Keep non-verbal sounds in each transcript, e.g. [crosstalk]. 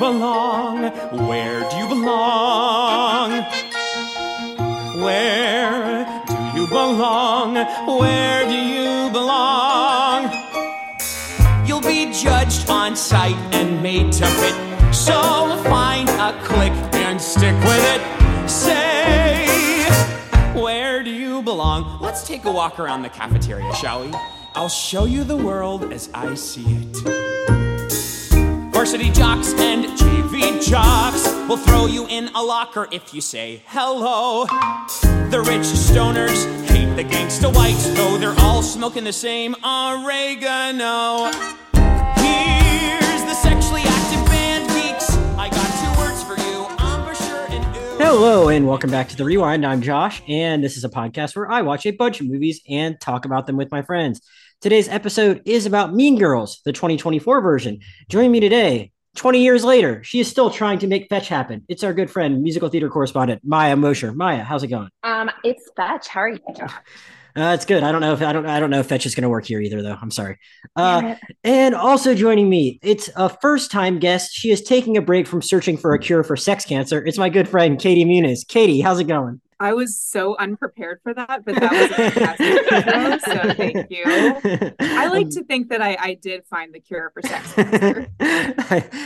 belong? Where do you belong? Where do you belong? Where do you belong? You'll be judged on sight and made to fit. So find a click and stick with it. Say, where do you belong? Let's take a walk around the cafeteria, shall we? I'll show you the world as I see it. Varsity jocks and JV jocks will throw you in a locker if you say hello. The rich stoners hate the gangsta whites, though they're all smoking the same oregano. Here's the sexually active band geeks. I got two words for you, and. Hello, and welcome back to The Rewind. I'm Josh, and this is a podcast where I watch a bunch of movies and talk about them with my friends. Today's episode is about Mean Girls, the 2024 version. Joining me today, 20 years later, she is still trying to make fetch happen. It's our good friend, musical theater correspondent, Maya Mosher. Maya, how's it going? Um, it's fetch. How are you? [laughs] Uh, it's good. I don't know if I don't I don't know if fetch is going to work here either, though. I'm sorry. Uh, and also joining me, it's a first time guest. She is taking a break from searching for a cure for sex cancer. It's my good friend Katie Muniz. Katie, how's it going? I was so unprepared for that, but that was a fantastic intro, so thank [laughs] you. I like to think that I, I did find the cure for sex [laughs] cancer.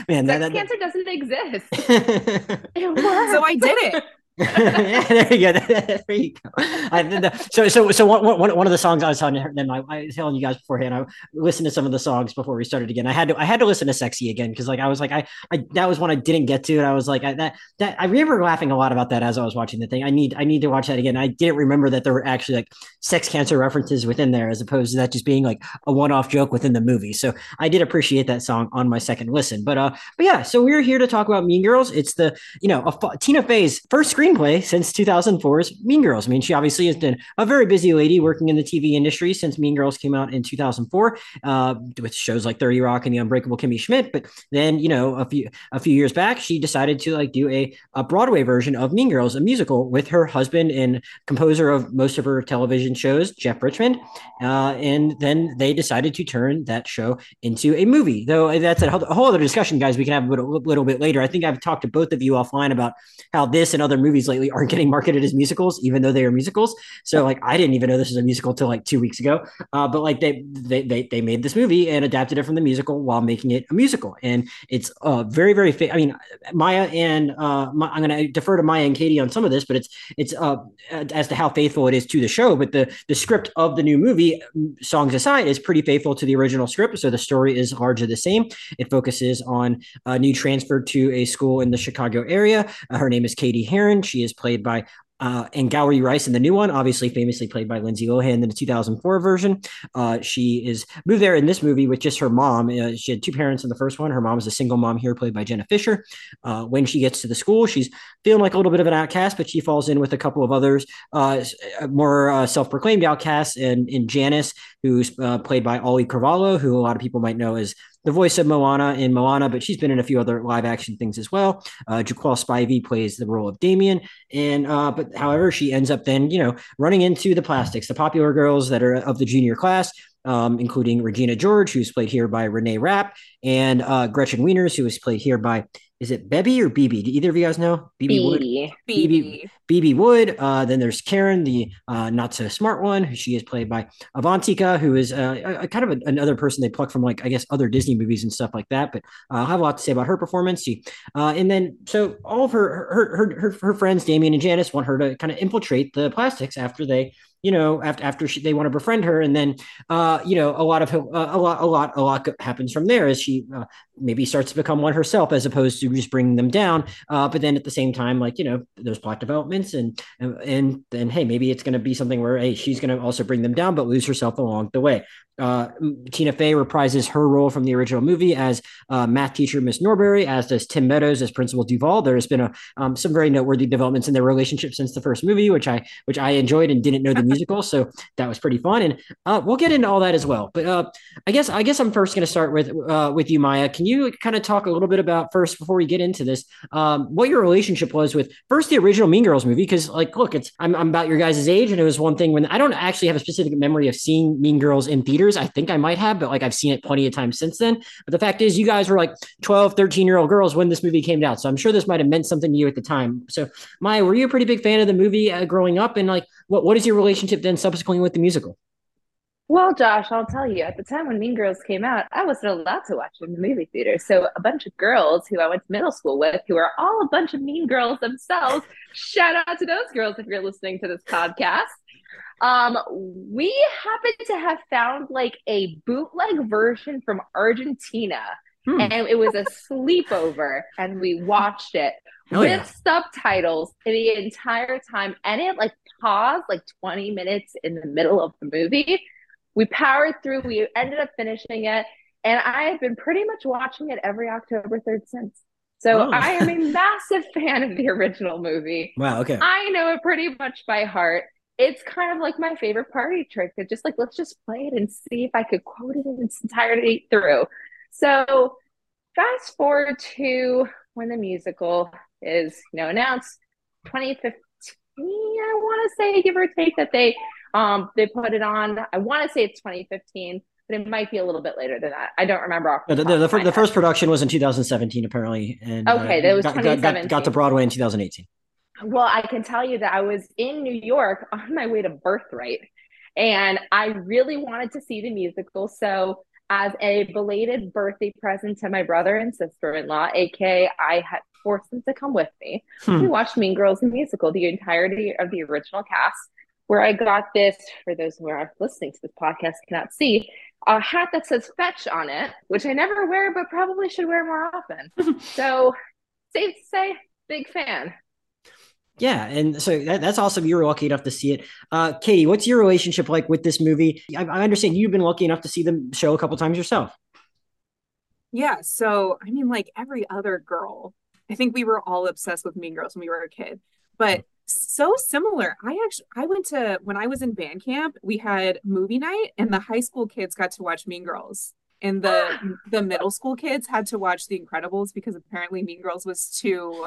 Man, that, Sex that, cancer doesn't exist. [laughs] It works. So I did it. Yeah, [laughs] [laughs] there you go. [laughs] there you go. I, so, so, so one, one, one of the songs I was telling them, I, I was telling you guys beforehand. I listened to some of the songs before we started again. I had to, I had to listen to "Sexy" again because, like, I was like, I, I, that was one I didn't get to, and I was like, I, that, that, I remember laughing a lot about that as I was watching the thing. I need, I need to watch that again. I didn't remember that there were actually like sex cancer references within there, as opposed to that just being like a one-off joke within the movie. So I did appreciate that song on my second listen. But, uh, but yeah, so we're here to talk about Mean Girls. It's the, you know, a, Tina Fey's first screenplay since 2004's Mean Girls. I mean, she obviously has been a very busy lady working in the TV industry since Mean Girls came out in 2004, uh, with shows like 30 Rock and The Unbreakable Kimmy Schmidt. But then, you know, a few a few years back, she decided to like do a, a Broadway version of Mean Girls, a musical, with her husband and composer of most of her television shows, Jeff Richmond. Uh, and then they decided to turn that show into a movie. Though that's a whole, other discussion, guys. We can have a little, little bit later. I think I've talked to both of you offline about how this and other movies lately aren't getting marketed as musicals, even though they are musicals. So like I didn't even know this was a musical till like two weeks ago. Uh, but like they, they they they made this movie and adapted it from the musical while making it a musical, and it's uh very very. Fa- I mean, Maya and uh, I'm going to defer to Maya and Katie on some of this, but it's it's uh as to how faithful it is to the show. But the the script of the new movie, songs aside, is pretty faithful to the original script. So the story is largely the same. It focuses on a new transfer to a school in the Chicago area. Uh, her name is Cady Heron. She is played by uh, Angourie Rice in the new one, obviously famously played by Lindsay Lohan in the 2004 version. Uh, she is moved there in this movie with just her mom. Uh, she had two parents in the first one. Her mom is a single mom here, played by Jenna Fischer. Uh, when she gets to the school, she's feeling like a little bit of an outcast, but she falls in with a couple of others, uh, uh, more uh, self-proclaimed outcasts, and in Janice, who's played by Auli'i Cravalho, who a lot of people might know as the voice of Moana in Moana, but she's been in a few other live action things as well. Uh, Jaquel Spivey plays the role of Damien, and uh, but however, she ends up then you know running into the plastics, the popular girls that are of the junior class. Um, including Regina George, who's played here by Renee Rapp, and uh, Gretchen Wieners, who is played here by is it Bebby or BB? Do either of you guys know? Bebe Wood. BB. Bebe Wood. Uh, then there's Karen, the uh, not so smart one. who She is played by Avantika, who is uh, a, a kind of a, another person they pluck from like I guess other Disney movies and stuff like that. But uh, I'll have a lot to say about her performance. She, uh, and then so all of her her her her, her friends, Damien and Janice, want her to kind of infiltrate the plastics after they. You know, after after she, they want to befriend her, and then, uh, you know, a lot of uh, a lot, a lot, a lot happens from there as she uh, maybe starts to become one herself, as opposed to just bringing them down. Uh, but then at the same time, like you know, there's plot developments, and and, then hey, maybe it's going to be something where hey, she's going to also bring them down, but lose herself along the way. Uh, Tina Fey reprises her role from the original movie as uh, math teacher Miss Norbury, as does Tim Meadows as Principal Duval. There has been a um, some very noteworthy developments in their relationship since the first movie, which I which I enjoyed and didn't know the musical. So that was pretty fun, and uh, we'll get into all that as well. But uh, I guess I guess I'm first going to start with uh, with you, Maya. Can you kind of talk a little bit about first before we get into this, um, what your relationship was with first the original Mean Girls movie? Because like, look, it's I'm, I'm about your guys' age, and it was one thing when I don't actually have a specific memory of seeing Mean Girls in theaters. I think I might have, but like I've seen it plenty of times since then. But the fact is, you guys were like 12, 13 year old girls when this movie came out, so I'm sure this might have meant something to you at the time. So Maya, were you a pretty big fan of the movie uh, growing up, and like, what what is your relationship then subsequently with the musical? Well, Josh, I'll tell you, at the time when Mean Girls came out, I wasn't allowed to watch it in the movie theater. So a bunch of girls who I went to middle school with, who are all a bunch of mean girls themselves, shout out to those girls if you're listening to this podcast. Um, we happened to have found like a bootleg version from Argentina. Hmm. And it was a sleepover, and we watched it Oh, with yeah. subtitles the entire time. And it like paused like 20 minutes in the middle of the movie. We powered through, we ended up finishing it. And I have been pretty much watching it every October 3rd since. So Oh. I am a massive fan of the original movie. Wow. Okay. I know it pretty much by heart. It's kind of like my favorite party trick. It's just like, let's just play it and see if I could quote it in its entirety through. So fast forward to when the musical is, you know, announced 2015, I want to say, give or take, that they um they put it on. I want to say it's 2015, but it might be a little bit later than that. I don't remember. off the, the, the, the head. first production was in 2017, apparently, and uh, Okay, that was got, got, got, got to Broadway in 2018. Well, I can tell you that I was in New York on my way to Birthright, and I really wanted to see the musical. So, as a belated birthday present to my brother and sister in law, aka I had forced them to come with me, Hmm. we watched Mean Girls the musical, the entirety of the original cast. Where I got this, for those who are listening to this podcast cannot see, a hat that says fetch on it, which I never wear, but probably should wear more often. [laughs] so, safe to say, big fan. Yeah, and so that, that's awesome. You were lucky enough to see it. Uh, Katie, what's your relationship like with this movie? I, I understand you've been lucky enough to see the show a couple times yourself. Yeah, so I mean, like every other girl, I think we were all obsessed with Mean Girls when we were a kid, but so similar. I actually I went to when I was in band camp, we had movie night, and the high school kids got to watch Mean Girls, and the [gasps] the middle school kids had to watch The Incredibles because apparently Mean Girls was too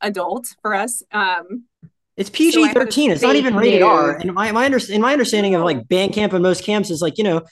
adult for us. Um, It's PG thirteen. It's not even rated R. And my my, under, in my understanding of like band camp and most camps is like you know,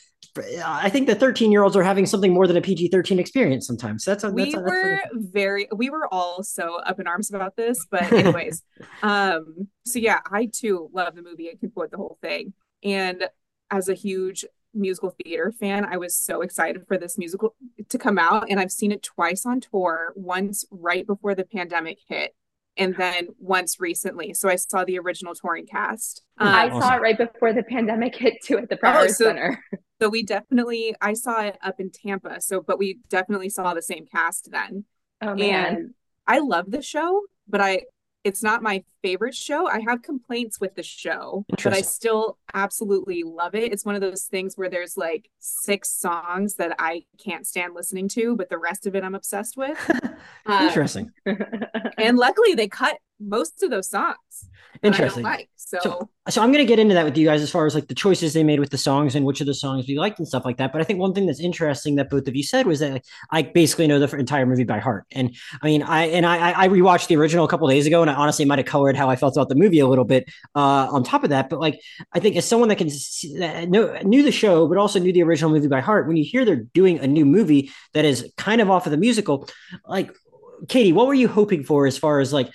I think the thirteen year olds are having something more than a PG thirteen experience sometimes. So that's a, we that's a, that's were very we were all so up in arms about this but [laughs] anyways um so yeah i too love the movie I can quote the whole thing and as a huge musical theater fan i was so excited for this musical to come out and i've seen it twice on tour once right before the pandemic hit and then once recently so i saw the original touring cast. Um, I saw it right before the pandemic hit too at the Power so- Center. [laughs] so we definitely i saw it up in tampa so but we definitely saw the same cast then. Oh man. and I love the show, but I it's not my favorite show. I have complaints with the show, but I still absolutely love it. It's one of those things where there's like six songs that I can't stand listening to, but the rest of it I'm obsessed with. [laughs] Uh, interesting. [laughs] and luckily they cut most of those songs. that I don't Interesting. like. So, So- So I'm going to get into that with you guys as far as like the choices they made with the songs and which of the songs we liked and stuff like that. But I think one thing that's interesting that both of you said was that like, I basically know the entire movie by heart. And I mean, I and I I rewatched the original a couple days ago, and I honestly might have colored how I felt about the movie a little bit. Uh, on top of that, but like I think as someone that can see, that know, knew the show, but also knew the original movie by heart, when you hear they're doing a new movie that is kind of off of the musical, like Katie, what were you hoping for as far as like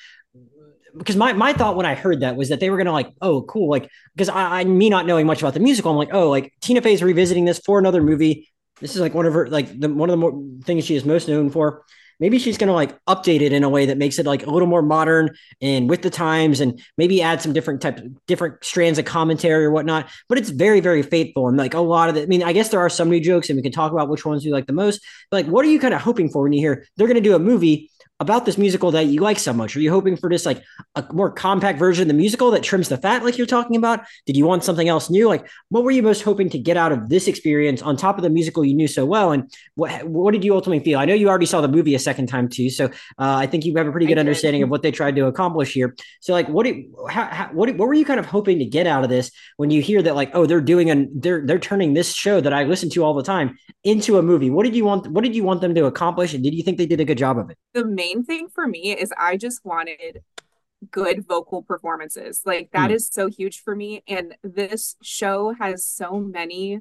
because my, my thought when I heard that was that they were gonna like, oh, cool, like because I, I me not knowing much about the musical, I'm like, oh, like Tina Fey's revisiting this for another movie. This is like one of her like the one of the more things she is most known for. Maybe she's gonna like update it in a way that makes it like a little more modern and with the times, and maybe add some different type different strands of commentary or whatnot. But it's very very faithful and like a lot of the. I mean, I guess there are some new jokes, and we can talk about which ones we like the most. But like, what are you kind of hoping for when you hear they're gonna do a movie? About this musical that you like so much? Are you hoping for just like a more compact version of the musical that trims the fat, like you're talking about? Did you want something else new? Like, what were you most hoping to get out of this experience on top of the musical you knew so well? And what what did you ultimately feel? I know you already saw the movie a second time too, so uh, I think you have a pretty good understanding of what they tried to accomplish here. So, like, what did how, how, what what were you kind of hoping to get out of this when you hear that like, oh, they're doing and they're they're turning this show that I listen to all the time into a movie? What did you want? What did you want them to accomplish? And did you think they did a good job of it? The main thing for me is I just wanted good vocal performances. Like that mm. is so huge for me. And this show has so many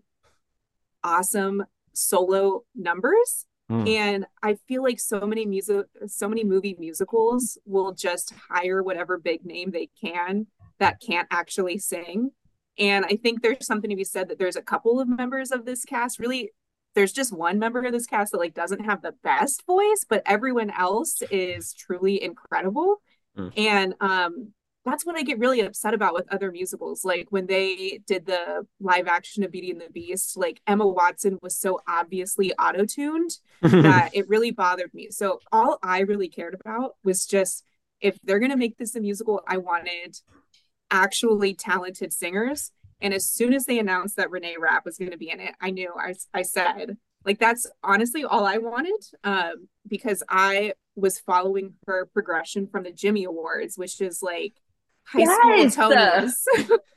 awesome solo numbers. Mm. And I feel like so many music, so many movie musicals will just hire whatever big name they can that can't actually sing. And I think there's something to be said that there's a couple of members of this cast really there's just one member of this cast that like doesn't have the best voice, but everyone else is truly incredible. Mm. And um that's what I get really upset about with other musicals. Like when they did the live action of Beauty and the Beast, like Emma Watson was so obviously auto tuned [laughs] that it really bothered me. So all I really cared about was just if they're going to make this a musical, I wanted actually talented singers and as soon as they announced that Renee Rapp was going to be in it, I knew I, I said, like, that's honestly all I wanted um, because I was following her progression from the Jimmy Awards, which is like high yes. school Tonys.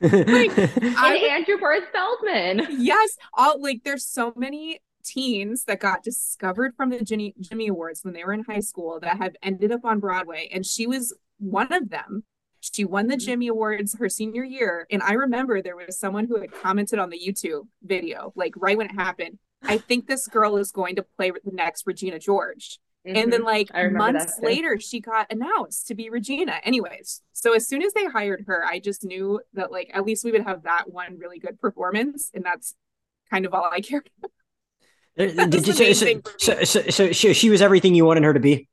[laughs] like, [laughs] and I, Andrew Barth Feldman. Yes. All like, there's so many teens that got discovered from the Jimmy, Jimmy Awards when they were in high school that have ended up on Broadway. And she was one of them. She won the mm-hmm. Jimmy Awards her senior year. And I remember there was someone who had commented on the YouTube video, like right when it happened. I [sighs] think this girl is going to play the next Regina George. Mm-hmm. And then, mm-hmm. like months later, she got announced to be Regina. Anyways, so as soon as they hired her, I just knew that, like, at least we would have that one really good performance. And that's kind of all I cared about. [laughs] Did you, so, so, so, so, she, she was everything you wanted her to be?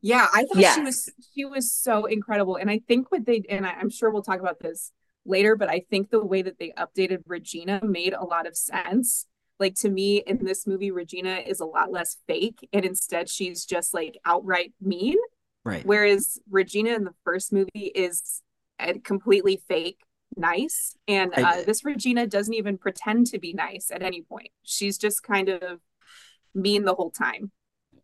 Yeah, I thought yes. she was she was so incredible. And I think what they and I, I'm sure we'll talk about this later, but I think the way that they updated Regina made a lot of sense. Like to me, in this movie, Regina is a lot less fake, and instead she's just like outright mean. Right. Whereas Regina in the first movie is a completely fake nice, and uh, this Regina doesn't even pretend to be nice at any point. She's just kind of mean the whole time.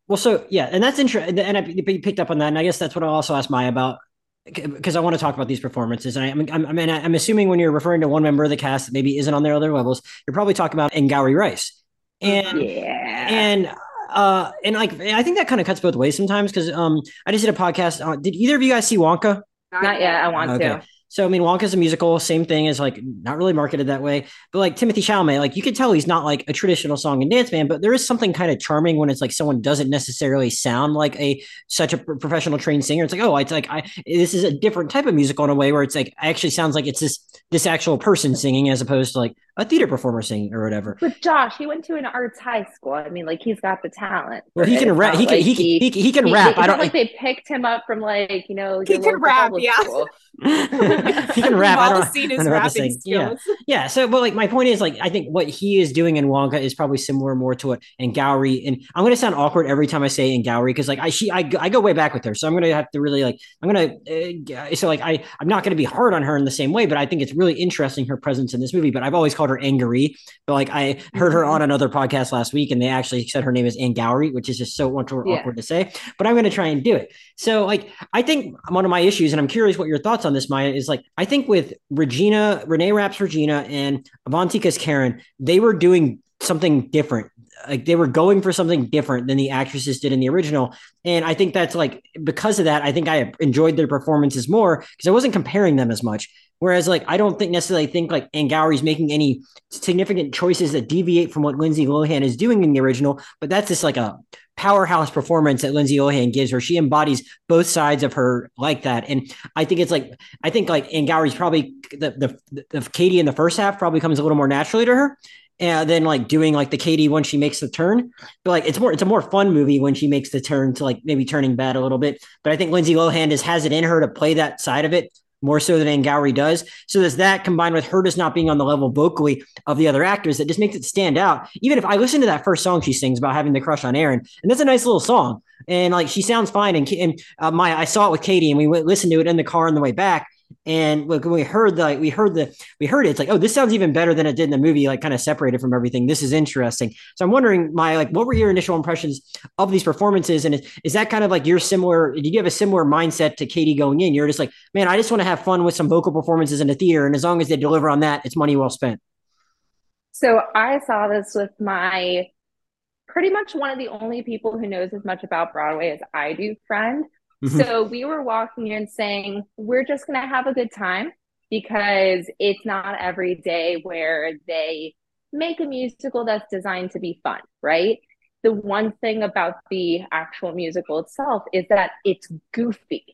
Well, so yeah, and that's interesting. And I picked up on that, and I guess that's what I also asked Maya about because I want to talk about these performances. And I, I'm, I mean, I'm assuming when you're referring to one member of the cast that maybe isn't on their other levels, you're probably talking about Angourie Rice. And yeah, and uh, and like I think that kind of cuts both ways sometimes because um, I just did a podcast. Uh, did either of you guys see Wonka? Not yet. I want okay. to. So I mean, Wonka's a musical, same thing as like not really marketed that way. But like Timothée Chalamet, like you can tell he's not like a traditional song and dance man, but there is something kind of charming when it's like someone doesn't necessarily sound like a such a professional trained singer. It's like, oh, it's like I this is a different type of musical in a way where it's like actually sounds like it's this this actual person singing as opposed to like a theater performer singing or whatever. But Josh, he went to an arts high school. I mean, like he's got the talent. Well, he can rap. He, can, he, he, he, he can rap. I don't like they picked him up from like you know he can rap. Yeah, [laughs] [laughs] he can rap. I don't, seen his rapping skills. Yeah, yeah. So, but like my point is like I think what he is doing in Wonka is probably similar more to what Angourie and I'm going to sound awkward every time I say Angourie because like I she I, I go way back with her, so I'm going to have to really like I'm going to uh, so like I I'm not going to be hard on her in the same way, but I think it's really interesting her presence in this movie. But I've always called her Angourie but like I heard her on mm-hmm. another podcast last week, and they actually said her name is Angourie, which is just so much more yeah. awkward to say. But I'm going to try and do it. So like I think one of my issues, and I'm curious what your thoughts on this, Maya, is like I think with Regina, Renee Rapp's Regina, and Avantika's Karen, they were doing something different like they were going for something different than the actresses did in the original and i think that's like because of that i think i enjoyed their performances more because i wasn't comparing them as much Whereas, like, I don't think necessarily think like Angourie's making any significant choices that deviate from what Lindsay Lohan is doing in the original, but that's just like a powerhouse performance that Lindsay Lohan gives her. She embodies both sides of her like that. And I think it's like, I think like Angourie's probably the, the, the Cady in the first half probably comes a little more naturally to her. Uh, and then like doing like the Cady when she makes the turn, but like it's more it's a more fun movie when she makes the turn to like maybe turning bad a little bit. But I think Lindsay Lohan just has it in her to play that side of it more so than Angourie does. So there's that combined with her just not being on the level vocally of the other actors that just makes it stand out. Even if I listen to that first song she sings about having the crush on Aaron, and that's a nice little song. and like she sounds fine. And and uh, my I saw it with Katie, and we listened to it in the car on the way back. And when we heard the like, we heard the we heard it, it's like oh this sounds even better than it did in the movie, like kind of separated from everything. This is interesting. So I'm wondering, my like, what were your initial impressions of these performances, and is, is that kind of like your similar? Did you have a similar mindset to Katie going in? You're just like, man, I just want to have fun with some vocal performances in the theater, and as long as they deliver on that, it's money well spent. So I saw this with my pretty much one of the only people who knows as much about Broadway as I do, friend. Mm-hmm. So we were walking in saying, we're just going to have a good time because it's not every day where they make a musical that's designed to be fun, right? The one thing about the actual musical itself is that it's goofy.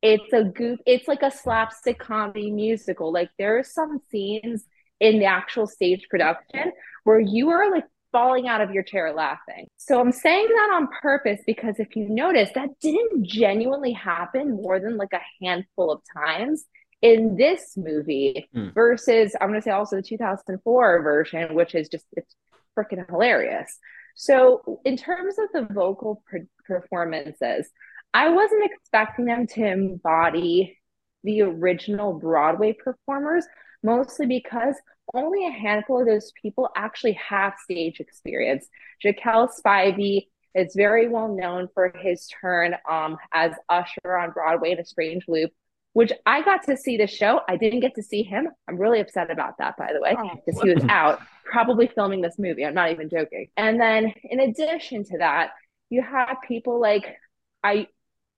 It's a goof, it's like a slapstick comedy musical. Like there are some scenes in the actual stage production where you are like falling out of your chair laughing. So I'm saying that on purpose because if you notice, that didn't genuinely happen more than like a handful of times in this movie mm. versus I'm going to say also the 2004 version, which is just it's freaking hilarious. So in terms of the vocal performances, I wasn't expecting them to embody the original Broadway performers, mostly because only a handful of those people actually have stage experience. Jaquel Spivey is very well known for his turn um, as Usher on Broadway in A Strange Loop, which I got to see the show. I didn't get to see him. I'm really upset about that, by the way, because oh. he was [laughs] out probably filming this movie. I'm not even joking. And then in addition to that, you have people like I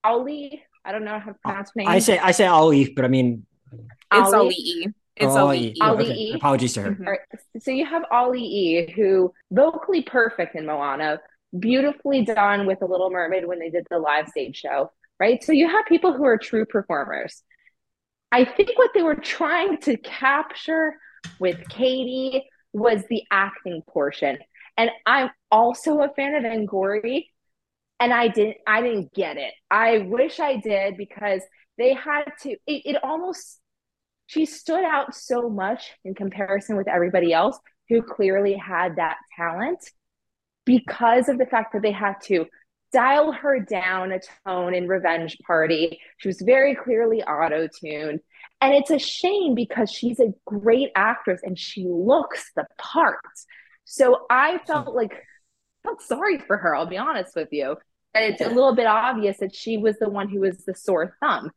Ali. I don't know how to pronounce name. I say I say Ali, but I mean it's Ali. Ali. It's oh, Ali. Ali okay. Apologies to her. Mm-hmm. Right. So you have Ali E, who vocally perfect in Moana, beautifully done with The Little Mermaid when they did the live stage show, right? So you have people who are true performers. I think what they were trying to capture with Cady was the acting portion. And I'm also a fan of Angourie, and I didn't I didn't get it. I wish I did because they had to it, it almost she stood out so much in comparison with everybody else who clearly had that talent because of the fact that they had to dial her down a tone in Revenge Party. She was very clearly auto tuned. And it's a shame because she's a great actress and she looks the part. So I felt like, I felt sorry for her, I'll be honest with you. It's a little bit obvious that she was the one who was the sore thumb.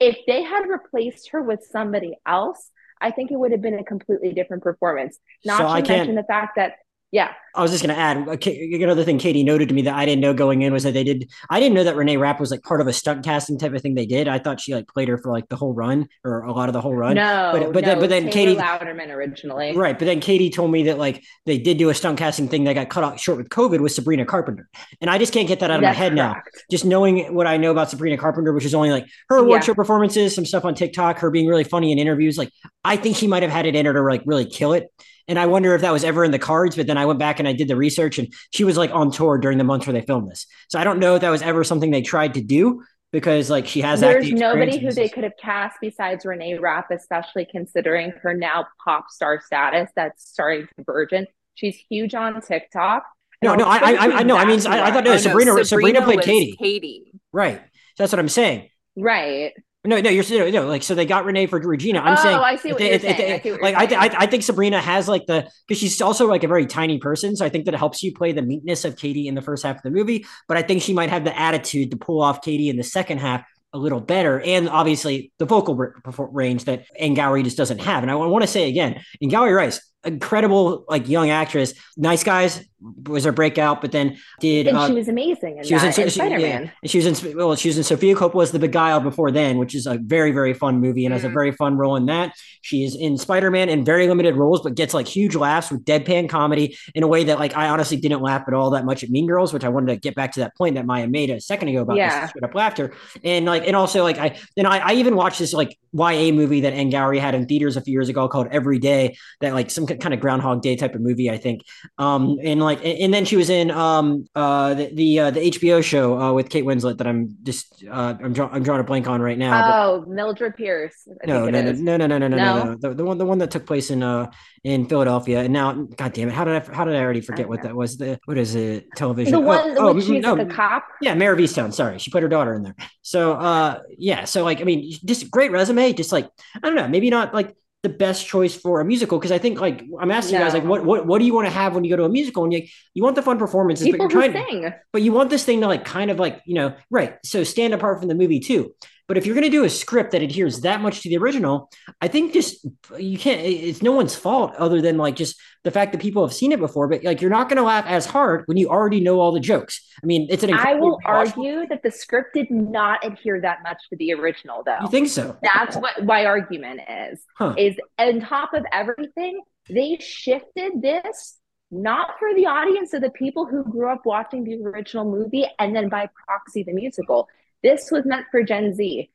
If they had replaced her with somebody else, I think it would have been a completely different performance. Not so to mention the fact that yeah. I was just going to add uh, another thing Katie noted to me that I didn't know going in was that they did. I didn't know that Renee Rapp was like part of a stunt casting type of thing they did. I thought she like played her for like the whole run or a lot of the whole run. No, but but no, then but then Katie Louderman originally. Right, but then Katie told me that like they did do a stunt casting thing that got cut off short with COVID with Sabrina Carpenter, and I just can't get that out of my head correct. now. Just knowing what I know about Sabrina Carpenter, which is only like her award yeah. show performances, some stuff on TikTok, her being really funny in interviews. Like I think she might have had it in her to like really kill it. And I wonder if that was ever in the cards, but then I went back and I did the research and she was like on tour during the months where they filmed this. So I don't know if that was ever something they tried to do because like she has there's nobody who they could have cast besides Renee Rapp, especially considering her now pop star status that's starting to burgeon. She's huge on TikTok. No, no, I, I, I know. I mean, I, I thought no, Sabrina, Sabrina, Sabrina played Cady. Cady, right? That's what I'm saying. Right. No, no, you're no, like so they got Renee for Regina. I'm oh, saying, I see what you're saying. I see what like I, I, I think Sabrina has like the because she's also like a very tiny person, so I think that it helps you play the meekness of Cady in the first half of the movie. But I think she might have the attitude to pull off Cady in the second half a little better, and obviously the vocal range that Angourie just doesn't have. And I want to say again, Angourie Rice, incredible like young actress. Nice Guys was her breakout, but then did and uh, she was amazing. In she was in, in Spider Man. Yeah, she was in well, she was in Sofia Coppola's The Beguiled before then, which is a very very fun movie and mm. has a mm. very fun role in that. She is in Spider Man in very limited roles, but gets like huge laughs with deadpan comedy in a way that like I honestly didn't laugh at all that much at Mean Girls, which I wanted to get back to that point that Maya made a second ago about yeah. straight up laughter. And like and also like I then I, I even watched this like YA movie that Angourie had in theaters a few years ago called Every Day that like some kind of Groundhog Day type of movie, I think. Um, and like, and then she was in um uh the the, uh, the HBO show uh, with Kate Winslet that I'm just uh I'm draw- I'm drawing a blank on right now. Oh, Mildred Pierce. I no, think no, it no, is. no, no, no, no, no, No? no, the, the one the one that took place in uh in Philadelphia, and now, God damn it, how did I how did I already forget what Okay. that was? The what is it? Television? The Oh, one oh, when she's no, a cop. yeah, Mare of Easttown. Sorry, she put her daughter in there. So, uh, yeah. So, like, I mean, just great resume. Just like, I don't know, maybe not like the best choice for a musical because I think like I'm asking you guys like, what what what do you want to have when you go to a musical? And you you want the fun performances, People but you're trying, sing. but you want this thing to like kind of like you know, right? So stand apart from the movie too. But if you're going to do a script that adheres that much to the original, I think just you can't. It's no one's fault other than like just the fact that people have seen it before. But like, you're not going to laugh as hard when you already know all the jokes. I mean, it's an. I will argue that the script did not adhere that much to the original, though. You think so? That's what my argument is. Huh. Is on top of everything, they shifted this not for the audience of the people who grew up watching the original movie and then by proxy the musical. This was meant for Gen Z.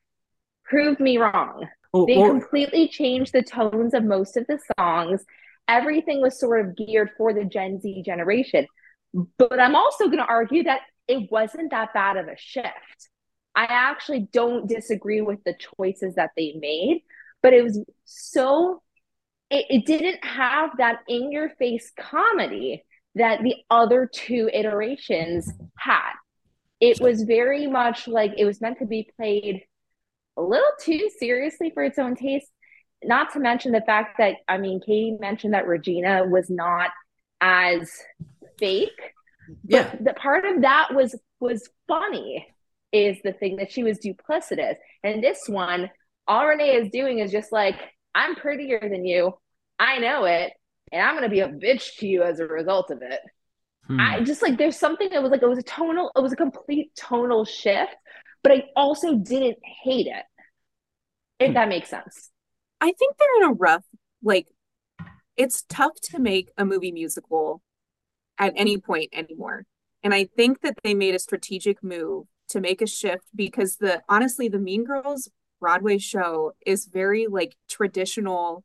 Prove me wrong. Well, They well, completely changed the tones of most of the songs. Everything was sort of geared for the Gen Z generation. But I'm also going to argue that it wasn't that bad of a shift. I actually don't disagree with the choices that they made, but it was so, it, it didn't have that in your face comedy that the other two iterations had. It was very much like it was meant to be played a little too seriously for its own taste. Not to mention the fact that, I mean, Katie mentioned that Regina was not as fake yeah. the part of that was was funny is the thing that she was duplicitous and this one all renee is doing is just like i'm prettier than you i know it and i'm gonna be a bitch to you as a result of it Hmm. i just like there's something that was like it was a tonal it was a complete tonal shift but i also didn't hate it if Hmm. that makes sense I think they're in a rough, like, it's tough to make a movie musical at any point anymore. And I think that they made a strategic move to make a shift because the honestly, the Mean Girls Broadway show is very like traditional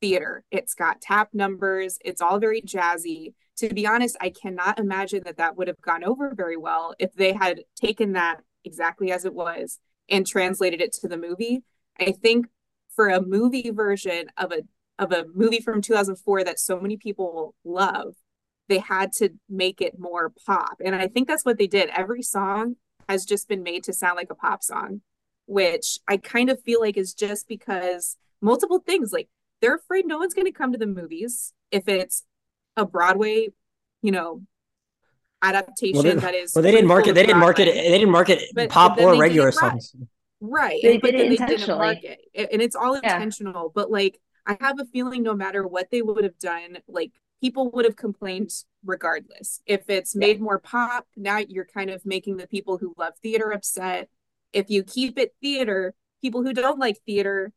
theater. It's got tap numbers, it's all very jazzy. To be honest, I cannot imagine that that would have gone over very well if they had taken that exactly as it was and translated it to the movie. I think for a movie version of a of a movie from 2004 that so many people love, they had to make it more pop. And I think that's what they did. Every song has just been made to sound like a pop song, which I kind of feel like is just because multiple things like they're afraid no one's going to come to the movies if it's a Broadway, you know, adaptation Well, they, that is well, they didn't market. They didn't market They didn't market But- pop but or regular right. songs. Right. They but did it then they didn't intentionally. market it. And it's all Yeah. intentional. But like I have a feeling no matter what they would have done, like people would have complained regardless. If it's made more pop, now you're kind of making the people who love theater upset. If you keep it theater, people who don't like theater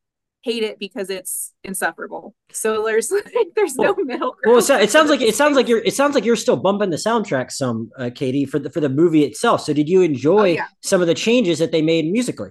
hate it because it's insufferable. So there's [laughs] like there's no middle ground. Well, it, so- it sounds like it sounds like you're it sounds like you're still bumping the soundtrack some, uh, Katie, for the for the movie itself. So, did you enjoy Oh, yeah. some of the changes that they made musically?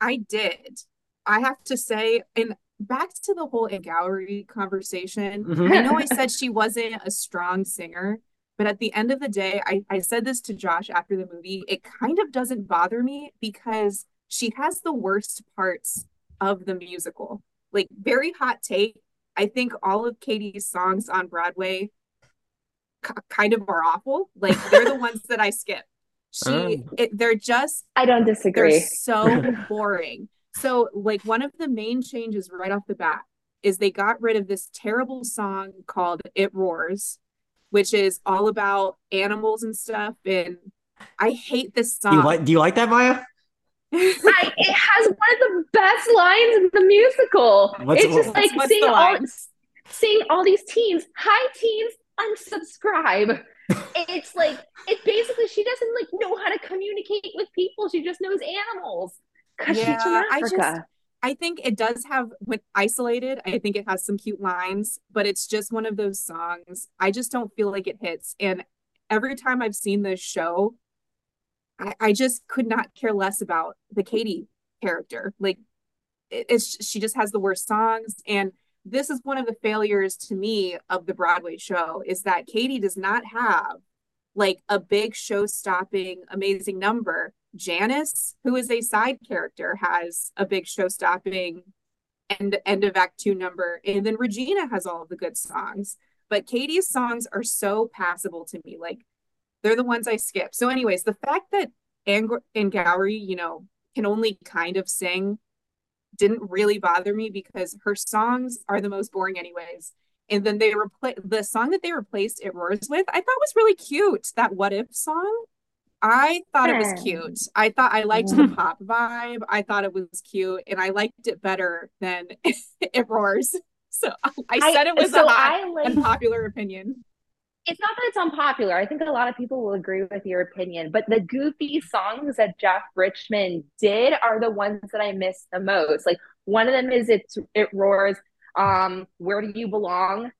I did. I have to say, and back to the whole gallery conversation. Mhm. I know I said [laughs] she wasn't a strong singer, but at the end of the day, I, I said this to Josh after the movie. It kind of doesn't bother me because she has the worst parts of the musical. Like, very hot take. I think all of Cady's songs on Broadway k- kind of are awful. Like, they're the [laughs] ones that I skip. She, Oh. it, they're just i don't disagree. they're so [laughs] boring. So, like, one of the main changes right off the bat is they got rid of this terrible song called It Roars, which is all about animals and stuff. And I hate this Do you song. like Do you like that, Maya? I, it has one of the best lines in the musical. What's- it's just what's- like what's seeing all seeing all these teens. Hi teens, unsubscribe. [laughs] it's like it basically she doesn't like know how to communicate with people. She just knows animals because she's from Yeah, I just- I think it does have, when isolated, I think it has some cute lines, but it's just one of those songs. I just don't feel like it hits. And every time I've seen this show, I, I just could not care less about the Cady character. Like, it- it's she just has the worst songs. And this is one of the failures to me of the Broadway show is that Cady does not have like a big show stopping amazing number. Janice, who is a side character, has a big show stopping end end of act two number. And then Regina has all of the good songs. But Cady's songs are so passable to me. Like they're the ones I skip. So, anyways, the fact that Ang- Angourie, you know, can only kind of sing didn't really bother me because her songs are the most boring anyways. And then they replace the song that they replaced it roars with, I thought was really cute. That what if song. I thought it was hmm. cute. I thought I liked the hmm. pop vibe. I thought it was cute and I liked it better than [laughs] it roars. [laughs] So I said it was so a hot like, and popular opinion it's not that it's unpopular. I think a lot of people will agree with your opinion, but the goofy songs that Jeff Richmond did are the ones that I miss the most. Like one of them is it's it roars, um, where do you belong?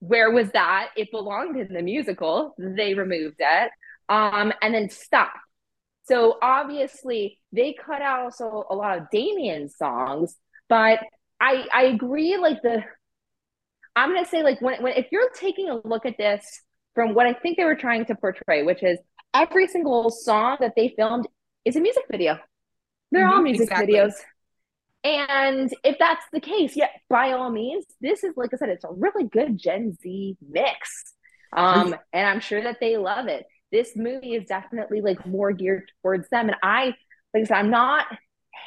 Where was that? It belonged in the musical. They removed it. Um, and then stop. So obviously they cut out also a lot of Damien's songs, but I I agree like the I'm going to say like when, when if you're taking a look at this from what I think they were trying to portray, which is every single song that they filmed is a music video. They're mm-hmm, all music exactly. videos. And if that's the case, yeah, by all means, this is like I said, it's a really good Gen Z mix. Um, and I'm sure that they love it. This movie is definitely like more geared towards them. And I, like I said, I'm not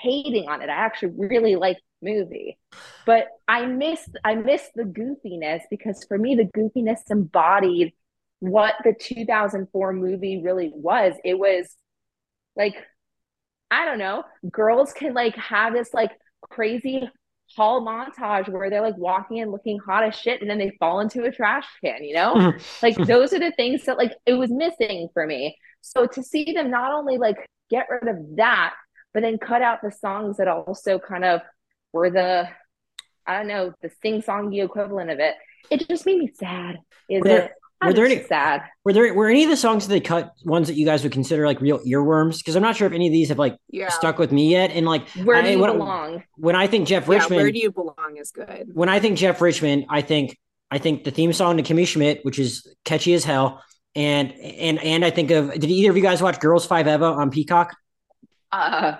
hating on it. I actually really like movie. But I miss I miss the goofiness because for me the goofiness embodied what the 2004 movie really was. It was like I don't know, girls can like have this like crazy hall montage where they're like walking and looking hot as shit and then they fall into a trash can, you know? Mm-hmm. like those are the things that like it was missing for me. So to see them not only like get rid of that, but then cut out the songs that also kind of were the I don't know the sing songy equivalent of it. It just made me sad. Is were there, it? Were there any sad? Were there were any of the songs that they cut ones that you guys would consider like real earworms? Because I'm not sure if any of these have like yeah. stuck with me yet. And like where do I, you when, belong? When I think Jeff yeah, where do you belong is good. When I think Jeff Richmond, I think I think the theme song to Kimmy Schmidt, which is catchy as hell, and and and I think of did either of you guys watch Girls Five Eva on Peacock? Uh,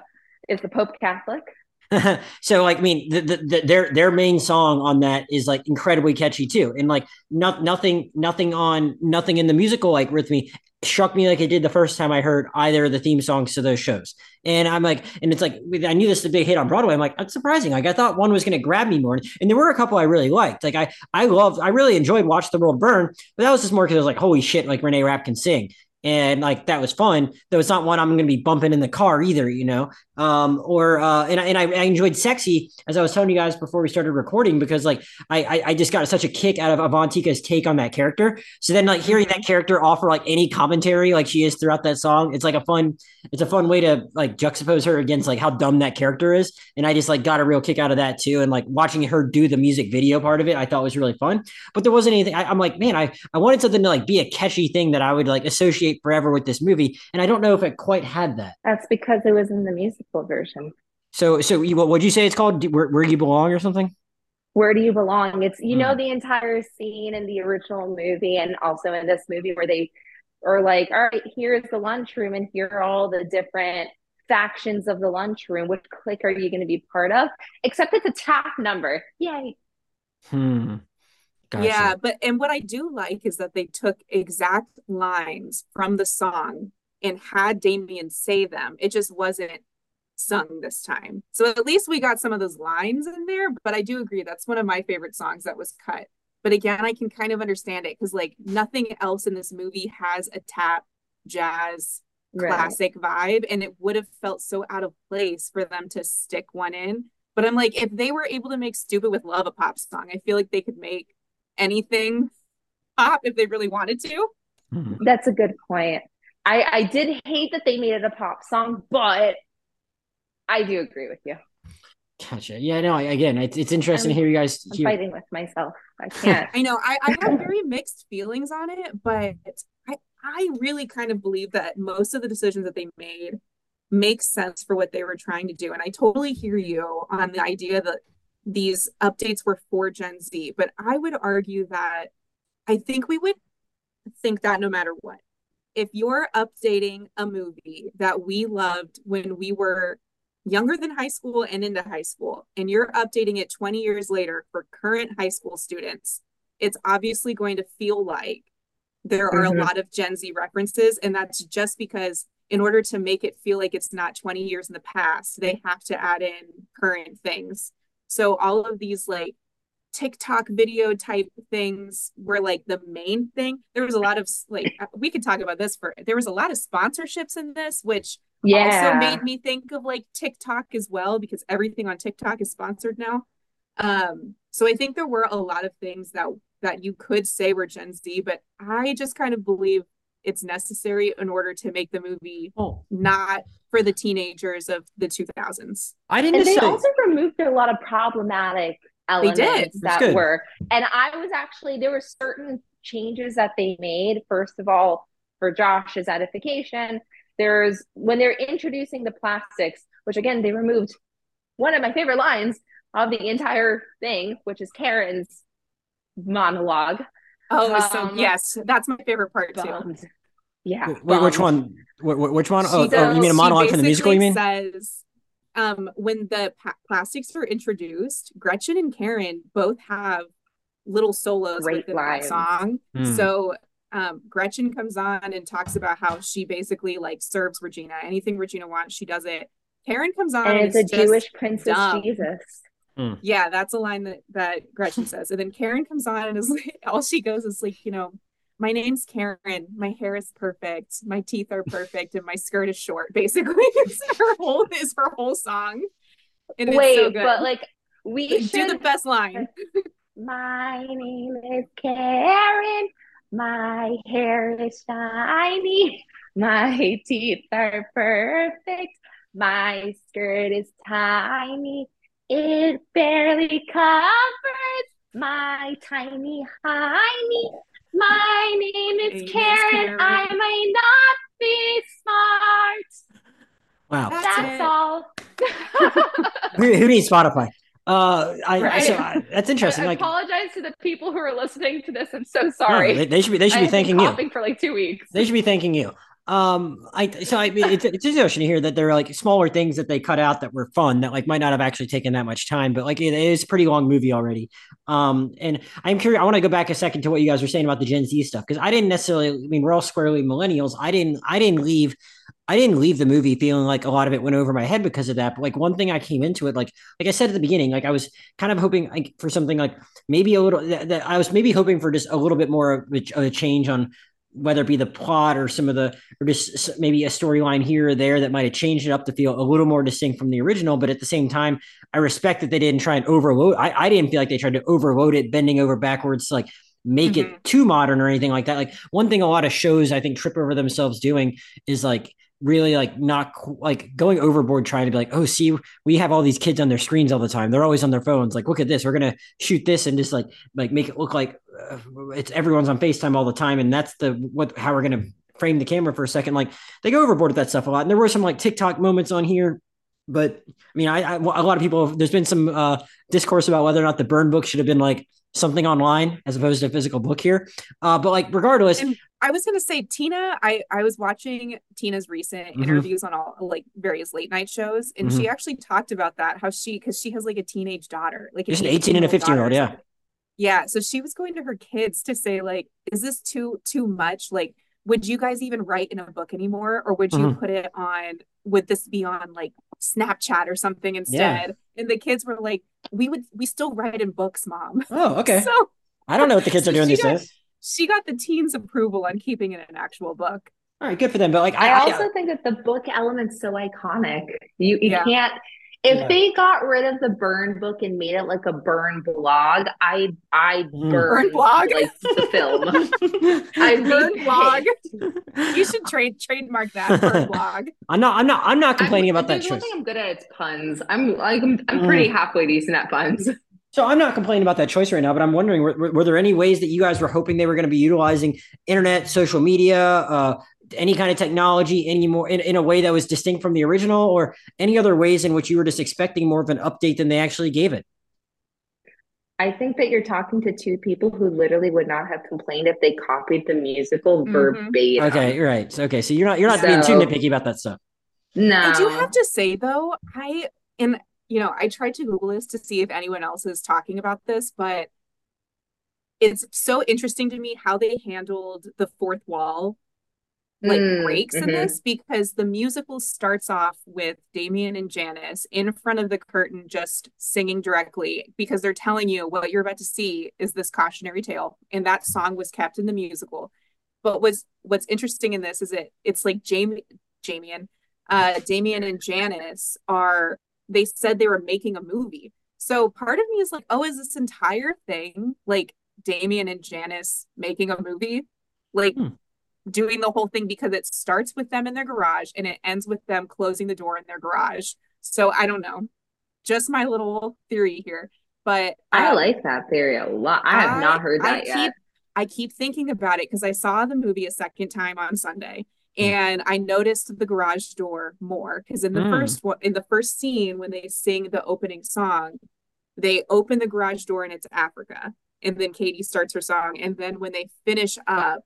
is the Pope Catholic? [laughs] so like I mean the, the, the, their their main song on that is like incredibly catchy too. And like not nothing nothing on nothing in the musical like with me struck me like it did the first time I heard either of the theme songs to those shows. And I'm like and it's like I knew this was a big hit on Broadway. I'm like that's surprising. Like I thought one was going to grab me more. And there were a couple I really liked. Like I I loved I really enjoyed Watch the World Burn but that was just more because I was like holy shit like Renee Rapp can sing. And like that was fun. Though it's not one I'm going to be bumping in the car either, you know. Um, or uh, and and I, I, enjoyed "Sexy" as I was telling you guys before we started recording because like I, I, I just got such a kick out of Avantika's take on that character. So then like hearing that character offer like any commentary like she is throughout that song, it's like a fun it's a fun way to like juxtapose her against like how dumb that character is. And I just like got a real kick out of that too. And like watching her do the music video part of it, I thought was really fun. But there wasn't anything. I, I'm like, man, I I wanted something to like be a catchy thing that I would like associate forever with this movie. And I don't know if it quite had that. That's because it was in the musical version. So, so you, what would you say it's called? Where, where you belong or something? Where do you belong? It's you mm. know the entire scene in the original movie and also in this movie where they are like, all right, here's the lunchroom and here are all the different factions of the lunchroom. Which clique are you going to be part of? Except it's a tap number. Yay. Hmm. Gotcha. Yeah, but and what I do like is that they took exact lines from the song and had Damien say them. It just wasn't sung this time. So at least we got some of those lines in there, but I do agree that's one of my favorite songs that was cut. But again, I can kind of understand it cuz like nothing else in this movie has a tap jazz right. classic vibe and it would have felt so out of place for them to stick one in. But I'm like if they were able to make Stupid with Love a pop song, I feel like they could make anything pop if they really wanted to. Hmm. That's a good point. I, I did hate that they made it a pop song, but I do agree with you. Gotcha. Yeah, no, again, it's, it's interesting I'm, to hear you guys hear. fighting with myself. I can't. [laughs] I know. I, I have [laughs] very mixed feelings on it, but I, I really kind of believe that most of the decisions that they made make sense for what they were trying to do. And I totally hear you on the idea that these updates were for Gen Z, but I would argue that I think we would think that no matter what. If you're updating a movie that we loved when we were younger than high school and into high school, and you're updating it 20 years later for current high school students, it's obviously going to feel like there are mm-hmm. a lot of Gen Z references. And that's just because, in order to make it feel like it's not 20 years in the past, they have to add in current things. So, all of these like TikTok video type things were like the main thing. There was a lot of like we could talk about this for there was a lot of sponsorships in this, which yeah. also made me think of like TikTok as well because everything on TikTok is sponsored now. Um, so I think there were a lot of things that that you could say were Gen Z, but I just kind of believe it's necessary in order to make the movie oh. not for the teenagers of the 2000s. I didn't. And they say... also removed a lot of problematic elements they did. that were, and I was actually there were certain changes that they made. First of all, for Josh's edification, there's when they're introducing the plastics, which again they removed one of my favorite lines of the entire thing, which is Karen's monologue. Oh, um, so yes, that's my favorite part too. Yeah. Wait, which one? which one? Oh, oh, you mean a monologue from the musical? You mean? Says, um, when the pa- plastics were introduced, Gretchen and Karen both have little solos Great within lines. that song. Mm. So um, Gretchen comes on and talks about how she basically like serves Regina. Anything Regina wants, she does it. Karen comes on and, and it's a Jewish princess dumb. Jesus. Mm. Yeah, that's a line that that Gretchen says. And then Karen comes on and is like, [laughs] all she goes is like, you know, my name's Karen. My hair is perfect. My teeth are perfect, and my skirt is short. [laughs] Basically, [laughs] it's her whole is her whole song. And Wait, so but like we like, should... do the best line. my name is Karen. My hair is shiny. My teeth are perfect. My skirt is tiny. It barely covers my tiny hiney. My name is Karen. Karen. I might not be smart. Wow. That's, all. who, who needs Spotify? Uh, I, right. so I, that's [laughs] interesting. I, I like, apologize to the people who are listening to this. I'm so sorry. No, they, they, should be. They should be thanking you. For like two weeks. They should be thanking you. Um, I so I mean, it's it's interesting to hear that there are like smaller things that they cut out that were fun that like might not have actually taken that much time, but like it is a pretty long movie already. Um, and I'm curious. I want to go back a second to what you guys were saying about the Gen Z stuff because I didn't necessarily. I mean, we're all squarely millennials. I didn't. I didn't leave. I didn't leave the movie feeling like a lot of it went over my head because of that. But like one thing I came into it, like like I said at the beginning, like I was kind of hoping like for something like maybe a little that, that I was maybe hoping for just a little bit more of a, of a change on whether it be the plot or some of the or just maybe a storyline here or there that might have changed it up to feel a little more distinct from the original but at the same time i respect that they didn't try and overload i, I didn't feel like they tried to overload it bending over backwards to like make mm-hmm. it too modern or anything like that like one thing a lot of shows i think trip over themselves doing is like really like not like going overboard trying to be like oh see we have all these kids on their screens all the time. They're always on their phones. Like look at this. We're gonna shoot this and just like like make it look like uh, it's everyone's on facetime all the time and that's the what how we're gonna frame the camera for a second. Like they go overboard with that stuff a lot. And there were some like tiktok moments on here but i mean i, I a lot of people there's been some uh discourse about whether or not the burn book should have been like something online as opposed to a physical book here. Uh, but like regardless, and I was gonna say Tina. I I was watching Tina's recent mm-hmm. interviews on all like various late night shows, and mm-hmm. she actually talked about that how she because she has like a teenage daughter, like an 18 and a 15 year old, yeah. Yeah, so she was going to her kids to say like, is this too too much? Like, would you guys even write in a book anymore, or would you mm-hmm. put it on? Would this be on like Snapchat or something instead? Yeah. And the kids were like, we would we still write in books, mom. Oh, okay. [laughs] So I don't know what the kids so are [laughs] doing these days. She got the teens' approval on keeping it an actual book. All right, good for them. But like, I, I also I, think that the book element's so iconic. You you yeah. can't if yeah. they got rid of the burn book and made it like a burn blog, I I mm. burn, blog like the film. [laughs] I burn blog. [laughs] you should trade trademark that burn [laughs] blog. I'm not. I'm not. I'm not complaining I'm, about that choice. One thing I'm good at it's puns. I'm like I'm, I'm pretty mm. halfway decent at puns. So I'm not complaining about that choice right now, but I'm wondering were, were there any ways that you guys were hoping they were going to be utilizing internet, social media, uh, any kind of technology anymore in, in a way that was distinct from the original or any other ways in which you were just expecting more of an update than they actually gave it? I think that you're talking to two people who literally would not have complained if they copied the musical Mhm. verbatim. Okay, you're right. So, okay, so you're not you're not So- being too nitpicky about that stuff. No. I do have to say though, I and you know, I tried to Google this to see if anyone else is talking about this, but it's so interesting to me how they handled the fourth wall like Mm, breaks in mhm. this because the musical starts off with Damian and Janis in front of the curtain just singing directly because they're telling you what you're about to see is this cautionary tale and that song was kept in the musical. But what's what's interesting in this is it it's like Jamie Jamien uh Damian and Janis are they said they were making a movie. So part of me is like, oh, is this entire thing like Damian and Janis making a movie? Like Hmm. doing the whole thing because it starts with them in their garage and it ends with them closing the door in their garage. So I don't know. Just my little theory here. But I um, like that theory a lot. I have not heard I that keep yet. I keep thinking about it because I saw the movie a second time on Sunday. And I noticed the garage door more because in the Mm. first one in the first scene when they sing the opening song, they open the garage door and it's Africa. And then Cady starts her song. And then when they finish up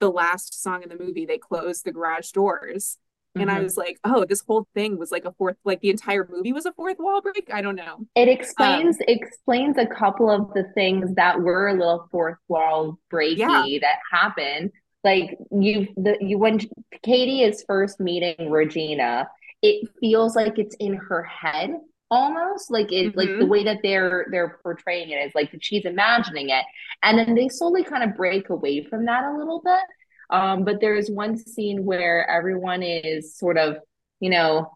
the last song in the movie, they close the garage doors. And I Mhm. was like, oh, this whole thing was like a fourth, like the entire movie was a fourth wall break. I don't know. It explains Um, explains a couple of the things that were a little fourth wall breaky Yeah. that happened. Like you, the you when Cady is first meeting Regina, it feels like it's in her head almost like it like the Mhm. way that they're they're portraying it is like that she's imagining it, and then they slowly kind of break away from that a little bit. Um, but there's one scene where everyone is sort of, you know,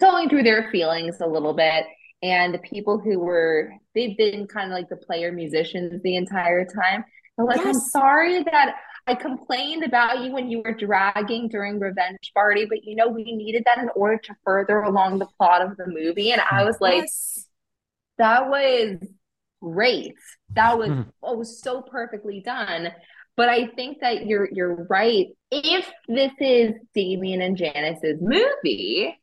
going through their feelings a little bit. And the people who were, they've been kind of like the player musicians the entire time. They're like, I'm sorry that I complained about you when you were dragging during Revenge Party, but you know, we needed that in order to further along the plot of the movie. And I was like, Yes. that was great. That was Mhm. oh, was so perfectly done. But I think that you're you're right. If this is Damian and Janis's movie,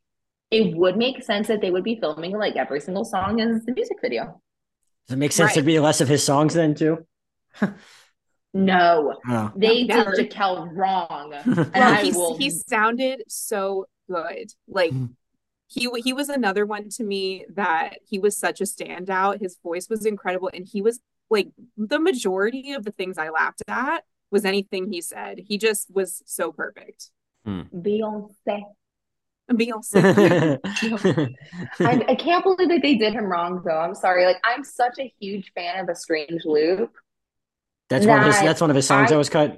it would make sense that they would be filming like every single song as the music video. Does it make sense Right. there'd be less of his songs then too? [laughs] No, Oh. they Never. did Jaquel wrong, [laughs] and Well, I he will. he sounded so good. Like Mhm. he he was another one to me that he was such a standout. His voice was incredible, and he was like the majority of the things I laughed at was anything he said. He just was so perfect. Beyonce. Beyonce. [laughs] I, I can't believe that they did him wrong though. I'm sorry. Like I'm such a huge fan of A Strange Loop. That's one of his that's one of his songs I- that was cut.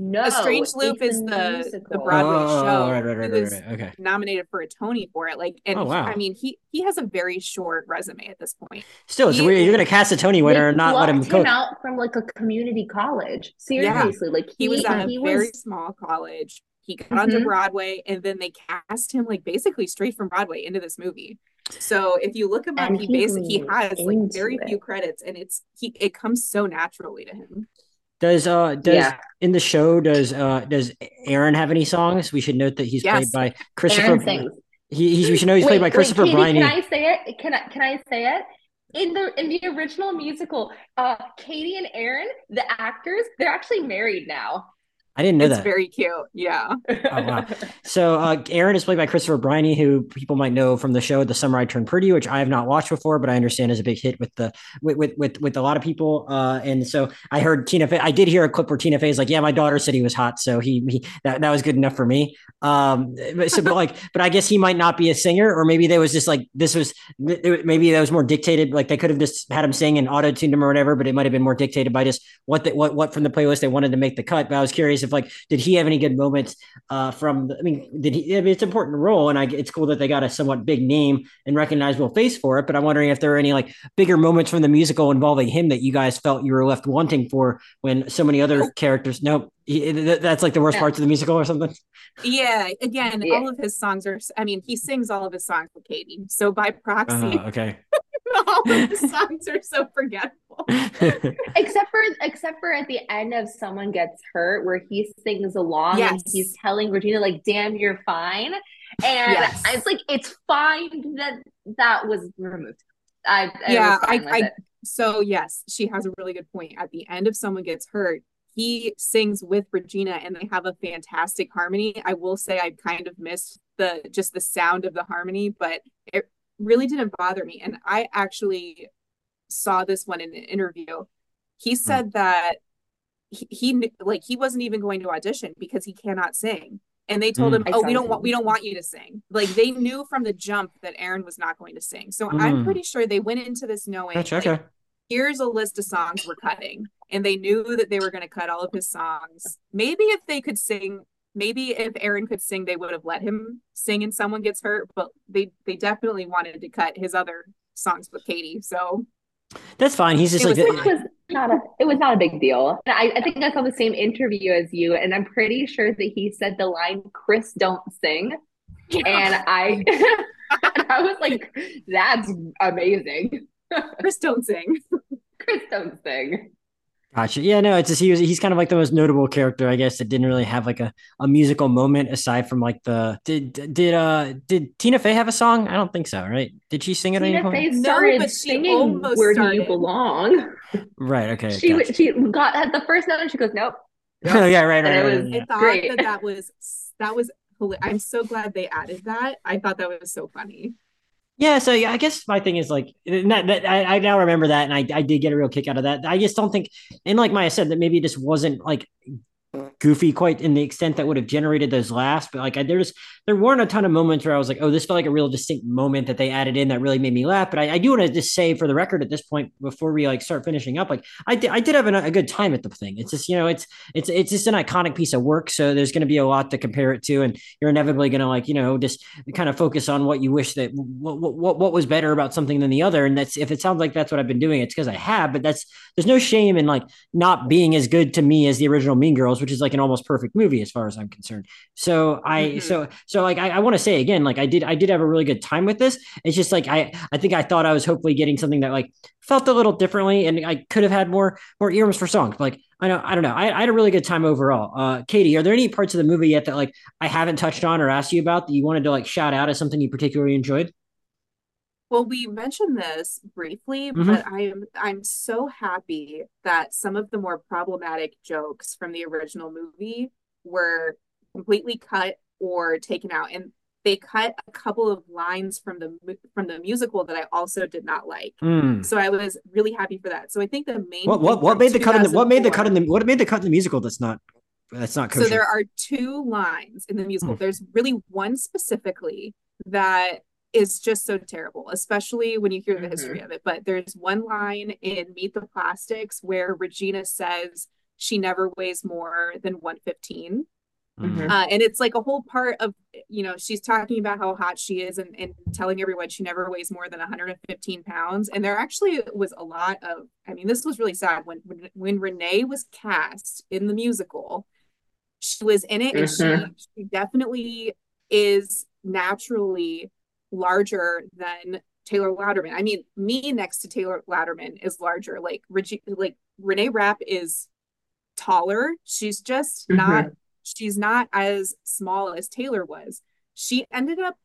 No, A Strange Loop is the the. Broadway Oh, show. right, right, right, right, right. Okay. nominated for a Tony for it. Like, and Oh, wow. I mean, he he has a very short resume at this point. Still, it's He- weird. You're gonna cast a Tony winner and not let him plucked cook. out from like a community college. Seriously, like He was at a he very small college. He got onto Mhm. Broadway, and then they cast him like basically straight from Broadway into this movie. So if you look him up, And he he basically he has like into very few credits, and it's he it comes so naturally to him. Does uh does Yeah. in the show does uh does Aaron have any songs? We should note that he's Yes. played by Christopher. Aaron sings. He, he's, we should know he's Wait, played by wait, Christopher Katie, Briney. Can I say it? Can I can I say it? In the in the original musical, uh Katie and Aaron, the actors, they're actually married now. I didn't know It's that. very cute. Yeah. Oh, wow. [laughs] So uh, Aaron is played by Christopher Briney, who people might know from the show The Summer I Turned Pretty, which I have not watched before, but I understand is a big hit with the with with with, with a lot of people. Uh, and so I heard Tina Fey. I did hear a clip where Tina Fey is like, "Yeah, my daughter said he was hot, so he, he that, that was good enough for me." Um, but, so, but like, [laughs] but I guess he might not be a singer, or maybe there was just like this was maybe that was more dictated. Like they could have just had him sing and auto tuned him or whatever, but it might have been more dictated by just what the, what what from the playlist they wanted to make the cut. But I was curious if like, did he have any good moments uh, from? I mean, did he? I mean, it's an important role, and I it's cool that they got a somewhat big name and recognizable face for it. But I'm wondering if there are any like bigger moments from the musical involving him that you guys felt you were left wanting for when so many other characters. Nope, he, that's like the worst Yeah. parts of the musical or something. Yeah. Again, Yeah. all of his songs are. I mean, he sings all of his songs with Cady. So by proxy, Uh, okay. [laughs] [laughs] all of his [laughs] songs are so forgettable. Except for except for at the end of Someone Gets Hurt, where he sings along and he's telling Regina, like, damn, you're fine. And Yes. it's like it's fine that that was removed. I, I Yeah, I- I- So yes, she has a really good point. At the end, of someone gets hurt, he sings with Regina and they have a fantastic harmony. I will say I kind of missed the just the sound of the harmony, but it really didn't bother me. And I actually saw this one in an interview. He hmm. said mm. that he, he like he wasn't even going to audition because he cannot sing and they told mm. him oh we don't want we don't want you to sing like they knew from the jump that aaron was not going to sing so mm. i'm pretty sure they went into this knowing gotcha, like, okay. here's a list of songs we're cutting and they knew that they were going to cut all of his songs maybe if they could sing maybe if aaron could sing they would have let him sing and someone gets hurt but they they definitely wanted to cut his other songs with Cady so that's fine. He's just it like was, it was not a it was not a big deal. I, I think I saw the same interview as you, and I'm pretty sure that he said the line "Chris, don't sing," and I [laughs] and I was like, "That's amazing." Chris, don't sing. [laughs] Chris, don't sing. Gotcha. Yeah, no, it's just he was he's kind of like the most notable character, I guess, that didn't really have like a, a musical moment aside from like the did did uh did Tina Fey have a song? I don't think so, right? Did she sing it? Tina Fey started no, singing "Where started. Do You Belong." Right. Okay. She gotcha. she got at the first note and she goes, "Nope." [laughs] oh yeah, right, right. right, was, I thought great. that that was that was. [laughs] I'm so glad they added that. I thought that was so funny. Yeah, so yeah, I guess my thing is like that, I, I, now remember that, and I, I did get a real kick out of that. I just don't think, and like Maya said, that maybe it just wasn't like goofy quite in the extent that would have generated those laughs. But like I, there's there weren't a ton of moments where I was like, oh, this felt like a real distinct moment that they added in that really made me laugh. But I, I do want to just say for the record at this point before we like start finishing up, like I did I did have a, a good time at the thing. It's just you know it's it's it's just an iconic piece of work. So there's going to be a lot to compare it to, and you're inevitably going to like you know just kind of focus on what you wish that what what what was better about something than the other. And that's if it sounds like that's what I've been doing, it's because I have. But that's there's no shame in like not being as good to me as the original Mean Girls, which is like an almost perfect perfect movie as far as I'm concerned. So I mm-hmm. so so like I, I want to say again, like I did I did have a really good time with this. It's just like I I think I thought I was hopefully getting something that like felt a little differently and I could have had more more earworms for songs. But like I know I don't know. I, I had a really good time overall. Uh Katie, are there any parts of the movie yet that like I haven't touched on or asked you about that you wanted to like shout out as something you particularly enjoyed? Well, we mentioned this briefly, mm-hmm. but I'm I'm so happy that some of the more problematic jokes from the original movie were completely cut or taken out, and they cut a couple of lines from the from the musical that I also did not like. Mm. So I was really happy for that. So I think the main what what, what made the cut in the what made the cut in the what made the cut in the musical that's not that's not kosher. So there are two lines in the musical. Mm. There's really one specifically that is just so terrible, especially when you hear the mm-hmm. history of it. But there's one line in Meet the Plastics where Regina says she never weighs more than 115. Mm-hmm. Uh, and it's like a whole part of, you know, she's talking about how hot she is and, and telling everyone she never weighs more than 115 pounds. And there actually was a lot of, I mean, this was really sad when when, when Renee was cast in the musical. She was in it, mm-hmm. and she, she definitely is naturally larger than Taylor Louderman. I mean, me next to Taylor Louderman is larger. Like Reg- like Renee Rapp is taller. She's just mm-hmm. not she's not as small as Taylor was. She ended up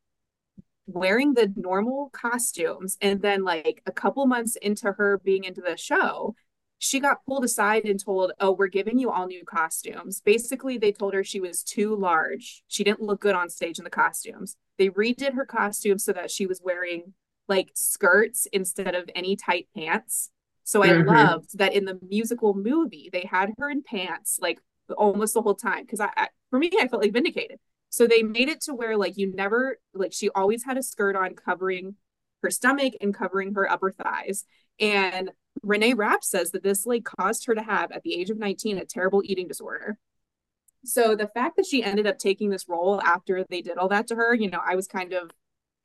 wearing the normal costumes and then like a couple months into her being into the show, she got pulled aside and told, "Oh, we're giving you all new costumes." Basically, they told her she was too large. She didn't look good on stage in the costumes. They redid her costume so that she was wearing like skirts instead of any tight pants. So I mm-hmm. loved that in the musical movie they had her in pants like almost the whole time because I, I, for me I felt like vindicated. So they made it to where like you never like she always had a skirt on covering her stomach and covering her upper thighs. And Renee Rapp says that this like caused her to have at the age of 19 a terrible eating disorder. So the fact that she ended up taking this role after they did all that to her, you know, I was kind of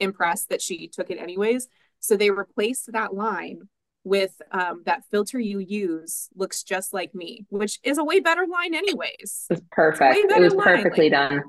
impressed that she took it anyways. So they replaced that line with um, that filter you use looks just like me, which is a way better line, anyways. It's perfect. It was perfectly like, done.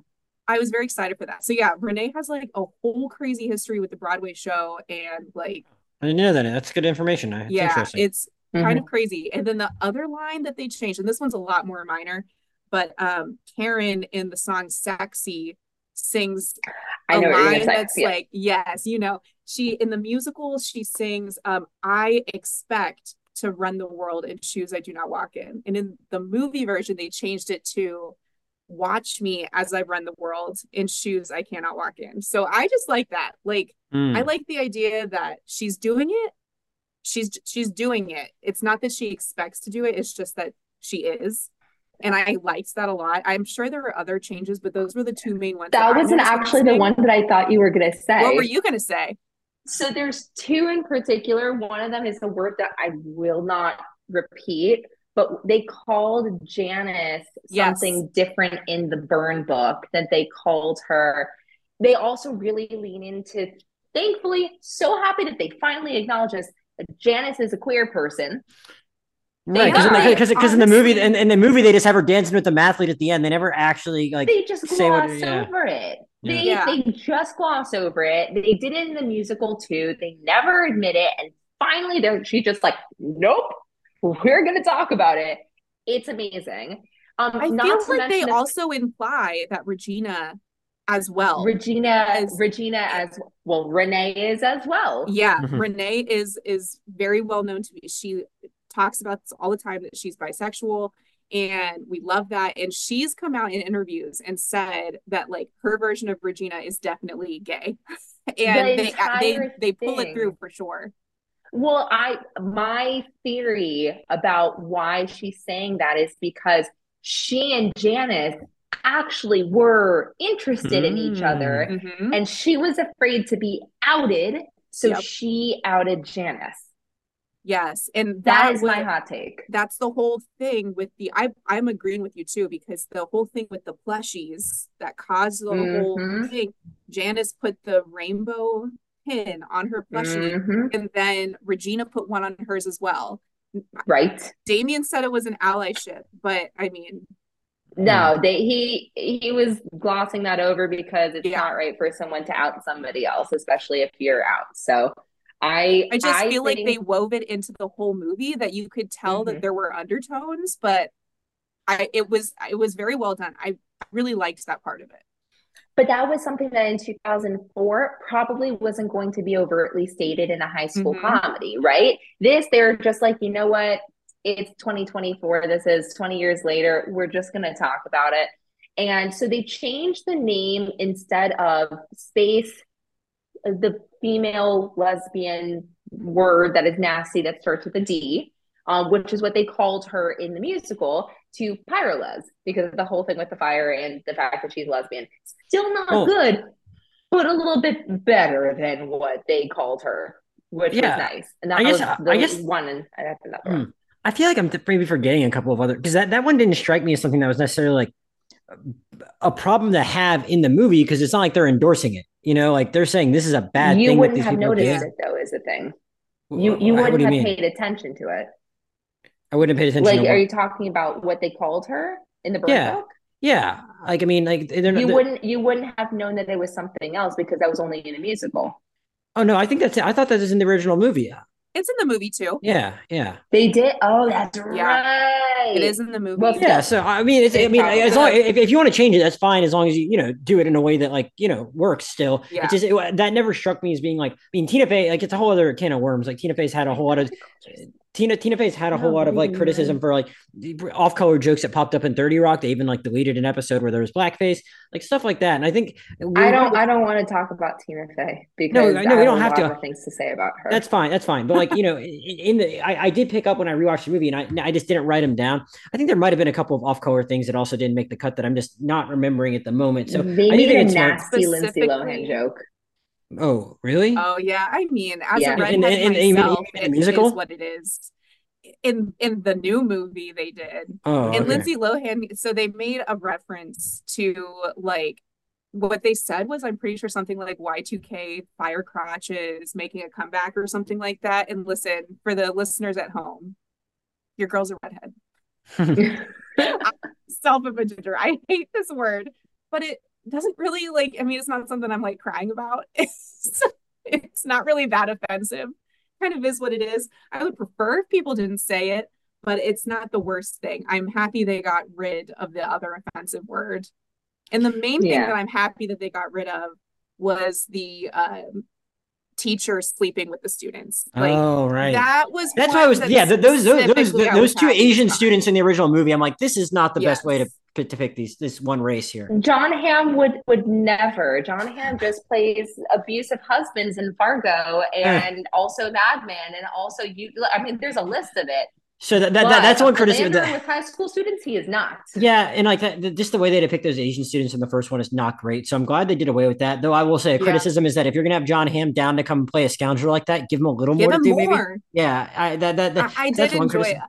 I was very excited for that. So yeah, Renee has like a whole crazy history with the Broadway show and like I didn't know that. That's good information. It's yeah, it's mm-hmm. kind of crazy. And then the other line that they changed, and this one's a lot more minor, but um Karen in the song Sexy sings I a know what you're line that's Yeah. like, yes, you know, she in the musical she sings, um, I expect to run the world in shoes I do not walk in. And in the movie version, they changed it to watch me as I run the world in shoes I cannot walk in. So I just like that. Like Hmm. I like the idea that she's doing it. She's she's doing it. It's not that she expects to do it, it's just that she is. And I liked that a lot. I'm sure there were other changes, but those were the two main ones. That I wasn't actually the one that I thought you were gonna say. What were you gonna say? So there's two in particular. One of them is a word that I will not repeat, but they called Janis Yes. something different in the burn book that they called her. They also really lean into, thankfully, so happy that they finally acknowledge that Janis is a queer person. Right, Yeah, because because in the movie honestly- in, in the movie they just have her dancing with the mathlete at the end. They never actually like They just say what- gloss yeah. over it. They Yeah. they just gloss over it. They did it in the musical too. They never admit it, and finally, they're she just like, nope, we're gonna talk about it. It's amazing. Um, I not feel like they mention also imply that Regina as well. Regina, As- Regina as well. Renee is as well. yeah, Mhm. Renee is is very well known to be. She talks about this all the time that she's bisexual and we love that and she's come out in interviews and said that like her version of Regina is definitely gay. [laughs] and they, they they pull it through for sure. Well, I my theory about why she's saying that is because she and Janis actually were interested in each other Mhm. and she was afraid to be outed, so Yep. she outed Janis. Yes, and that that is my hot take. that's the whole thing with the I I'm agreeing with you too because the whole thing with the plushies that caused the whole Mhm. thing. Janis put the rainbow pin on her plushie, Mhm. and then Regina put one on hers as well. Right? Damian said it was an allyship, but I mean, No, they he he was glossing that over because it's Yeah. not right for someone to out somebody else, especially if you're out. So I I just feel like they wove it into the whole movie that you could tell Mhm. that there were undertones, but I it was it was very well done. I really liked that part of it. But that was something that in 2004 probably wasn't going to be overtly stated in a high school Mhm. comedy, right? This, they're just like, you know what? It's 2024. This is 20 years later. We're just going to talk about it. And so they changed the name instead of space, the female lesbian word that is nasty that starts with a D, um, which is what they called her in the musical, to Pyroles because of the whole thing with the fire and the fact that she's lesbian. Still not Oh. good, but a little bit better than what they called her, which Yeah. was nice. And that I guess- was I guess- one and that's another Hmm. one. I feel like I'm maybe forgetting a couple of other because that, that one didn't strike me as something that was necessarily like a problem to have in the movie because it's not like they're endorsing it. You know, like they're saying this is a bad You thing. that wouldn't have noticed it though, is the thing. You you wouldn't you have mean? paid attention to it. I wouldn't have paid attention. To it. Like, are what- you talking about what they called her in the bird Yeah. book? Yeah, like I mean, like they're not. You they're- wouldn't you wouldn't have known that it was something else because that was only in a musical. Oh no, I think that's. I thought that was in the original movie. It's in the movie too. Yeah, yeah, They did. Oh, that's Yeah. right. It is in the movie. Well, yeah. Yeah. So I mean, it's. I mean, as long if, if you want to change it, that's fine. As long as you you know do it in a way that like you know works. Still, Yeah. it just it, that never struck me as being like. I mean, Tina Fey like it's a whole other can of worms. Like Tina Fey's had a whole lot of. Tina Tina Fey's had a whole No, lot of like criticism man. for like off color jokes that popped up in Thirty Rock. They even like deleted an episode where there was blackface, like stuff like that. And I think I don't. I don't want to talk about Tina Fey because I know, we don't a have to. things to say about her. That's fine. That's fine. But like you know, in, in the I, I did pick up when I rewatched the movie, and I I just didn't write them down. I think there might have been a couple of off color things that also didn't make the cut that I'm just not remembering at the moment. So they I do a nasty Lindsay Lohan joke. Oh, really? Oh yeah, I mean, as Yeah. a In- redhead in- in- in- myself, in a it musical? is what it is. In in the new movie they did, oh, and okay. Lindsay Lohan. So they made a reference to like what they said was, I'm pretty sure something like Y2K fire crotches making a comeback or something like that. And listen, for the listeners at home, your girl's a redhead. [laughs] [laughs] self-imaginer. I hate this word, but it doesn't really like, I mean, it's not something I'm like crying about. [laughs] It's, it's not really that offensive. Kind of is what it is. I would prefer if people didn't say it, but it's not the worst thing. I'm happy they got rid of the other offensive word. And the main thing Yeah. that I'm happy that they got rid of was the um, teacher sleeping with the students. Like oh right. that was That's why I was that yeah. th- Those those those, those two Asian about. students in the original movie. I'm like, this is not the best way to to, to pick these this one race here. Jon Hamm would would never. Jon Hamm just plays abusive husbands in Fargo eh. and also Mad Men and also you. I mean, there's a list of it. So that, that, that that's one criticism. That, with high school students, he is not. yeah, and like uh, that, just the way they depict those Asian students in the first one is not great. So I'm glad they did away with that. Though I will say, a Yeah. criticism is that if you're gonna have Jon Hamm down to come and play a scoundrel like that, give him a little Give more him to do, maybe. more. Yeah, I, that that, that I, I that's did one enjoy it. criticism.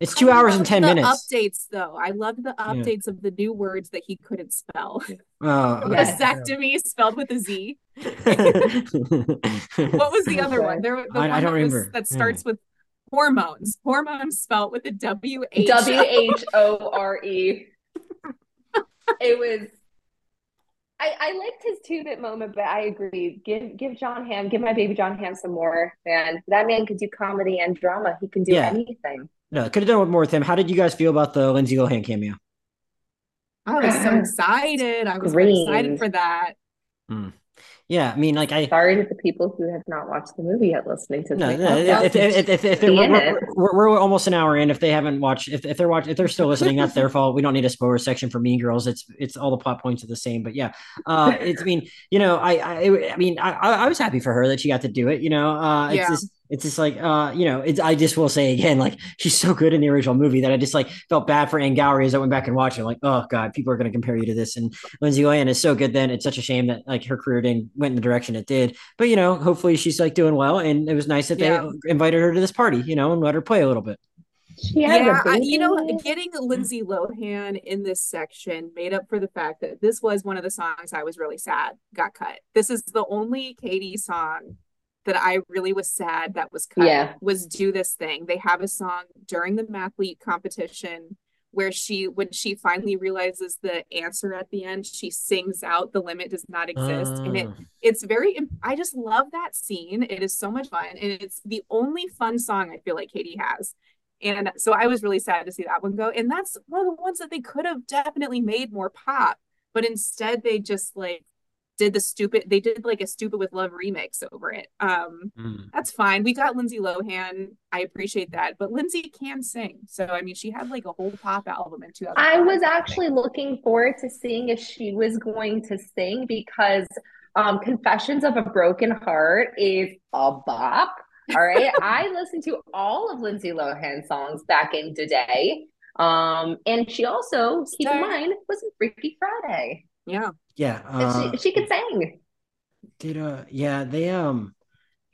It's two I hours and ten the minutes. Updates though, I loved the updates of the new words that he couldn't spell. [laughs] Oh, Yes. Vasectomy spelled with a Z. what [laughs] [laughs] What was the other one? There, the I- I don't that, was- remember. that starts with hormones. Hormones spelled with a W H. W H O R E. [laughs] It was. I, I liked his two bit moment, but I agree. Give give Jon Hamm, give my baby Jon Hamm some more, man. That man could do comedy and drama. He can do Yeah. anything. No, could have done more with him. How did you guys feel about the Lindsay Lohan cameo? I was so excited. I was very Green. excited for that. Hmm. Yeah, I mean, like I. Sorry to the people who have not watched the movie yet listening to No, this. no, if, if, if, if, if Be we're, we're, we're, we're almost an hour in. If they haven't watched, if, if they're watching, if they're still listening, that's their [laughs] fault. We don't need a spoiler section for Mean Girls. It's it's all the plot points are the same. But yeah, uh, it's. I mean, you know, I I, I mean, I I was happy for her that she got to do it. You know, uh, it's Yeah. just it's just like uh, you know, it's. I just will say again, like she's so good in the original movie that I just like felt bad for Angourie as I went back and watched it. Like, oh god, people are going to compare you to this, and Lindsay Lohan is so good. Then it's such a shame that like her career didn't went in the direction it did. But you know, hopefully she's like doing well, and it was nice that Yeah. they invited her to this party, you know, and let her play a little bit. She Yeah, a I, you know, getting Lindsay Lohan in this section made up for the fact that this was one of the songs I was really sad got cut. This is the only Cady song that I really was sad that was cut. Yeah. Was Do This Thing. They have a song during the mathlete competition where she when she finally realizes the answer at the end, she sings out the limit does not exist. and it Oh. it's very i just love that scene it is so much fun and it's the only fun song i feel like Cady has and so i was really sad to see that one go and that's one of the ones that they could have definitely made more pop but instead they just like did the stupid they did like a stupid with love remix over it um Mm. that's fine we got lindsay lohan i appreciate that but lindsay can sing so i mean she had like a whole pop album in 2000 I was actually looking forward to seeing if she was going to sing because um, Confessions of a Broken Heart is a bop. All right. [laughs] I listened to all of Lindsay Lohan's songs back in the day. Um, and she also, keep in Star. mind, was in Freaky Friday. Yeah Yeah. Uh, she, she could sing. did uh yeah they um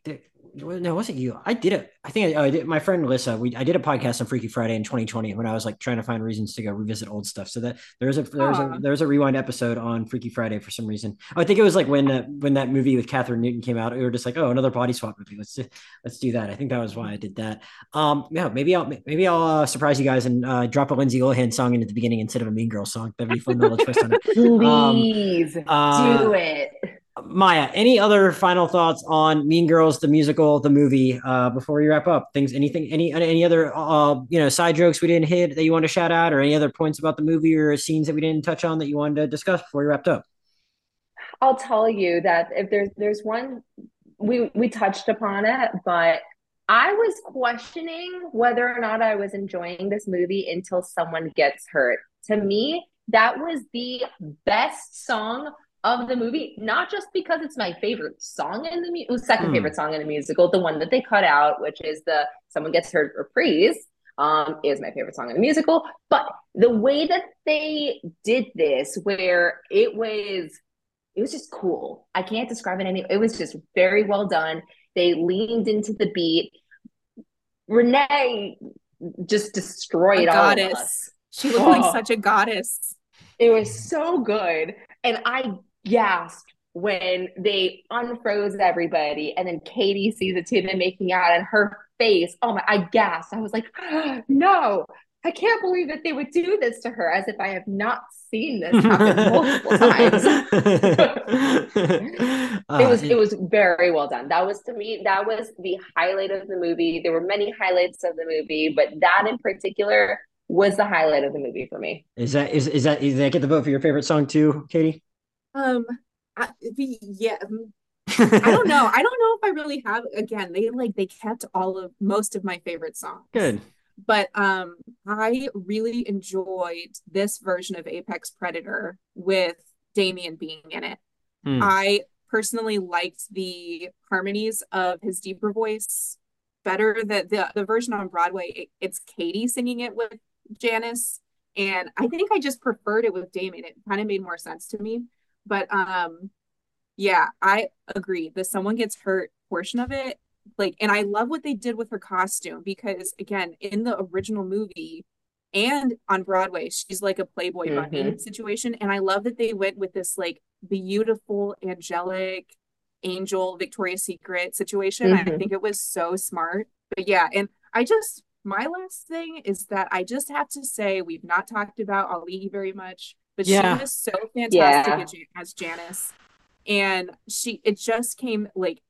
they, well, no it wasn't you. I did it I think I, I did my friend Lissa we I did a podcast on Freaky Friday in 2020 when I was like trying to find reasons to go revisit old stuff. So that there's a there's a there's a rewind episode on Freaky Friday for some reason. I think it was like when uh, when that movie with Kathryn Newton came out we were just like oh another body swap movie. Let's do, let's do that. I think that was why I did that. Um yeah maybe I'll maybe I'll uh, surprise you guys and uh, drop a Lindsay Lohan song in at the beginning instead of a Mean Girl song. That'd be fun little twist on it. [laughs] Please. uh, do it. Maya, any other final thoughts on Mean Girls, the musical, the movie, uh, before we wrap up? Things, anything, any, any other, uh, you know, side jokes we didn't hit that you want to shout out, or any other points about the movie or scenes that we didn't touch on that you wanted to discuss before we wrapped up? I'll tell you that if there's there's one we we touched upon it, but I was questioning whether or not I was enjoying this movie until someone gets hurt. To me, that was the best song of the movie, not just because it's my favorite song in the mu- second Hmm. favorite song in the musical, the one that they cut out, which is the someone gets hurt reprise. Um, is my favorite song in the musical, but the way that they did this, where it was it was just cool. I can't describe it any. It was just very well done. They leaned into the beat. Renee just destroyed A all of goddess. us. she looked like Oh. such a goddess It was so good, and I gasped when they unfroze everybody, and then Cady sees the two of them making out, and her face. Oh my! I gasped. I was like, [gasps] no. I can't believe that they would do this to her as if I have not seen this happen [laughs] multiple times. [laughs] it uh, was it was very well done. That was to me that was the highlight of the movie. There were many highlights of the movie, but that in particular was the highlight of the movie for me. Is that is is that is that get the vote for your favorite song too, Katie? Um, I, yeah. mm, I don't know. [laughs] I don't know if I really have. Again, they like they kept all of most of my favorite songs. Good. But um, I really enjoyed this version of Apex Predator with Damian being in it. Hmm. I personally liked the harmonies of his deeper voice better. The the, the version on Broadway, it, it's Cady singing it with Janis, and I think I just preferred it with Damian. It kind of made more sense to me. But um, yeah, I agree. The someone gets hurt portion of it, like, and I love what they did with her costume because again, in the original movie and on Broadway, she's like a Playboy bunny Mhm. situation. And I love that they went with this like beautiful, angelic angel Victoria's Secret situation. I Mhm. think it was so smart. But yeah, and I just my last thing is that I just have to say we've not talked about Auli'i very much, but Yeah. she was so fantastic Yeah. as, Jan- as Janis. And she it just came like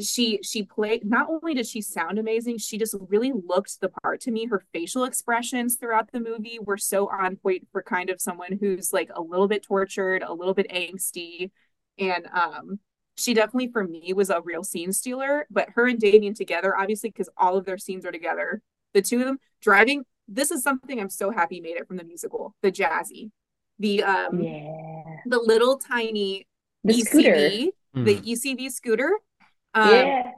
she she played not only did she sound amazing she just really looked the part to me her facial expressions throughout the movie were so on point for kind of someone who's like a little bit tortured a little bit angsty and um she definitely for me was a real scene stealer but her and Damian together obviously because all of their scenes are together the two of them driving this is something I'm so happy made it from the musical the jazzy the um Yeah. the little tiny The scooter. ECV Hmm. the ECV scooter um, yeah.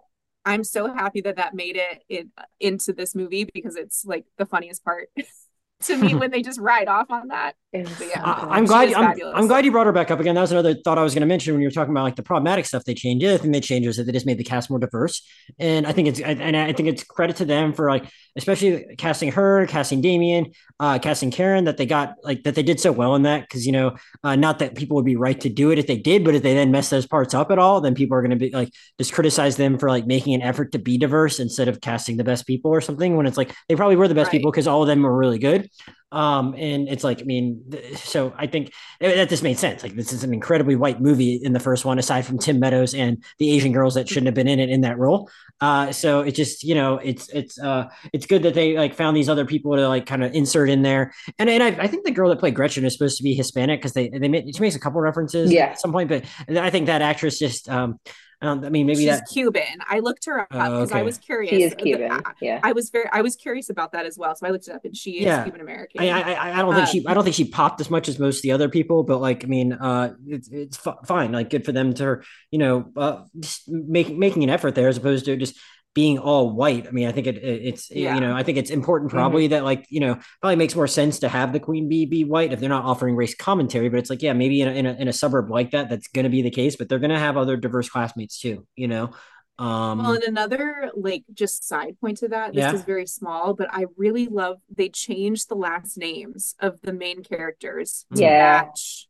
I'm so happy that that made it in, into this movie because it's like the funniest part [laughs] to me [laughs] when they just ride off on that. It was But yeah. I, I'm glad. I'm. I'm glad you brought her back up again. That was another thought I was going to mention when you were talking about like the problematic stuff they changed. The other thing they changed was that they just made the cast more diverse, and I think it's and I think it's credit to them for like especially casting her, casting Damian, uh, casting Karen that they got like that they did so well in that because you know uh, not that people would be right to do it if they did, but if they then mess those parts up at all, then people are going to be like just criticize them for like making an effort to be diverse instead of casting the best people or something. When it's like they probably were the best Right. people because all of them were really good. Um, and it's like I mean, so I think that that just made sense. Like this is an incredibly white movie in the first one, aside from Tim Meadows and the Asian girls that shouldn't have been in it in that role. Uh, so it just you know it's it's uh it's good that they like found these other people to like kind of insert in there. And and I, I think the girl that played Gretchen is supposed to be Hispanic because they they made, she makes a couple references Yeah. at some point, but I think that actress just um um, I mean maybe She's that Cuban. I looked her up Oh, because I was curious. She is Cuban. I, Yeah. I was very I was curious about that as well. So I looked it up and she is Yeah. Cuban American. I, I I- I don't think Uh, she I don't think she popped as much as most of the other people, but like I mean, uh, it's it's fi- fine. Like good for them to you know uh, just making making an effort there as opposed to just being all white. I mean, I think it, it it's Yeah. you know I think it's important probably that like you know probably makes more sense to have the queen bee be white if they're not offering race commentary. But it's like yeah, maybe in a in a, in a suburb like that, that's going to be the case. But they're going to have other diverse classmates too. You know. Um, Well, and another like just side point to that, this Yeah. is very small, but I really love they changed the last names of the main characters to Yeah. match.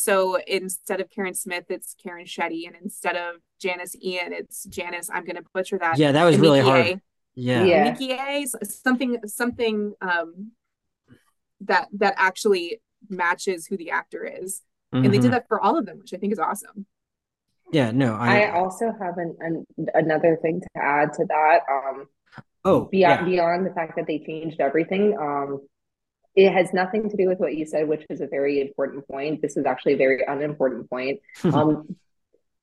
So instead of Karen Smith, it's Karen Shetty, and instead of Janis Ian, it's Janis. I'm gonna butcher that. yeah, that was really Aniki hard. A. Yeah. Yeah. Nikki A. s- Something something um that that actually matches who the actor is, and they did that for all of them, which I think is awesome. Yeah. No. I I. also have an, an another thing to add to that. Um, oh. beyond yeah. beyond the fact that they changed everything, um, it has nothing to do with what you said, which is a very important point. This is actually a very unimportant point. Um,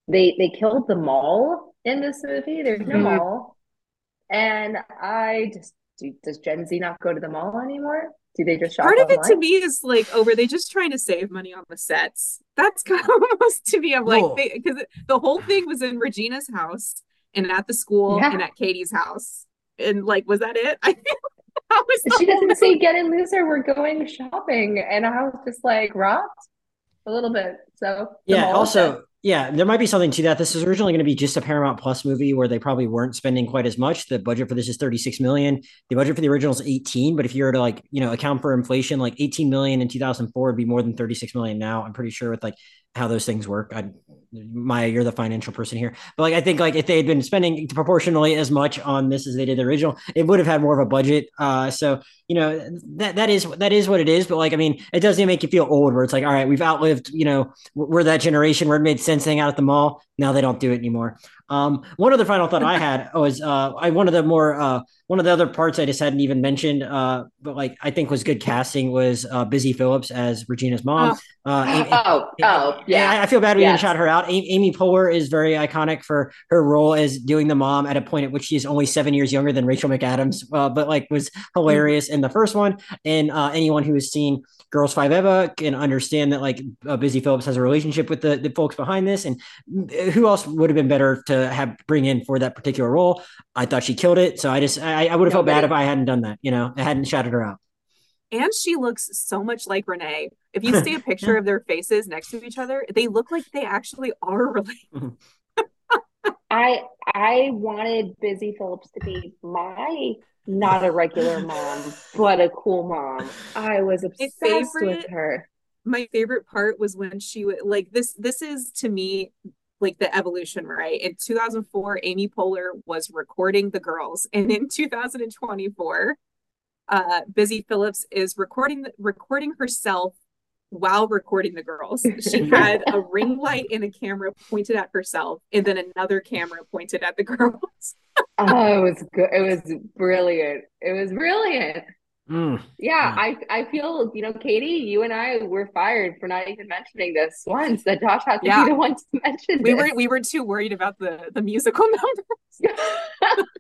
they they killed the mall in this movie. There's no Mhm. mall, and I just do, does Gen Z not go to the mall anymore? Do they just shop Part of it to me is like, oh, were they just trying to save money on the sets? That's kind of [laughs] almost to me. I'm like, because the whole thing was in Regina's house and at the school Yeah. and at Cady's house, and like, was that it? [laughs] I feel that was the [laughs] She doesn't movie. say get in loser, we're going shopping. And I was just like rocked a little bit. So Yeah. Also, yeah, there might be something to that. This is originally going to be just a Paramount Plus movie where they probably weren't spending quite as much. The budget for this is 36 million. The budget for the original is 18, but if you were to like, you know, account for inflation, like 18 million in 2004 would be more than 36 million now. I'm pretty sure with like how those things work. I Maya, you're the financial person here. But like I think like if they had been spending proportionally as much on this as they did the original, it would have had more of a budget. Uh so you know that that is that is what it is. But like I mean, it doesn't make you feel old where it's like, all right, we've outlived, you know, we're that generation where it made sense to hang out at the mall. Now they don't do it anymore. Um, one other final thought I [laughs] had was uh, I one of the more uh, one of the other parts I just hadn't even mentioned, uh, but like I think was good casting was uh, Busy Philipps as Regina's mom. Oh, Uh, [gasps] Amy- oh, oh, yeah. I- I feel bad we didn't shout her out. Amy, Amy Poehler is very iconic for her role as doing the mom at a point at which she is only seven years younger than Rachel McAdams, uh, but like was hilarious in the first one. And uh, anyone who has seen Girls5eva can understand that like uh, Busy Philipps has a relationship with the, the folks behind this. And who else would have been better to have bring in for that particular role? I thought she killed it. So I just I, I would have felt bad Nobody- if I hadn't done that. You know, I hadn't shouted her out. And she looks so much like Renee. If you [laughs] see a picture of their faces next to each other, they look like they actually are [laughs] related. I I wanted Busy Philipps to be my not a regular mom, but a cool mom. I was obsessed with her. My favorite part was when she would like this. This is to me like the evolution, right? In 2004, Amy Poehler was recording the girls, and in 2024, uh, Busy Philipps is recording recording herself while recording the girls. She [laughs] had a ring light and a camera pointed at herself, and then another camera pointed at the [laughs] girls. Oh, it was good. It was brilliant. It was brilliant. Mm. Yeah, I I feel, you know, Katie, you and I were fired for not even mentioning this once, that Josh has to Yeah. be the one to mention We this. were we were too worried about the the musical [laughs] numbers. [laughs]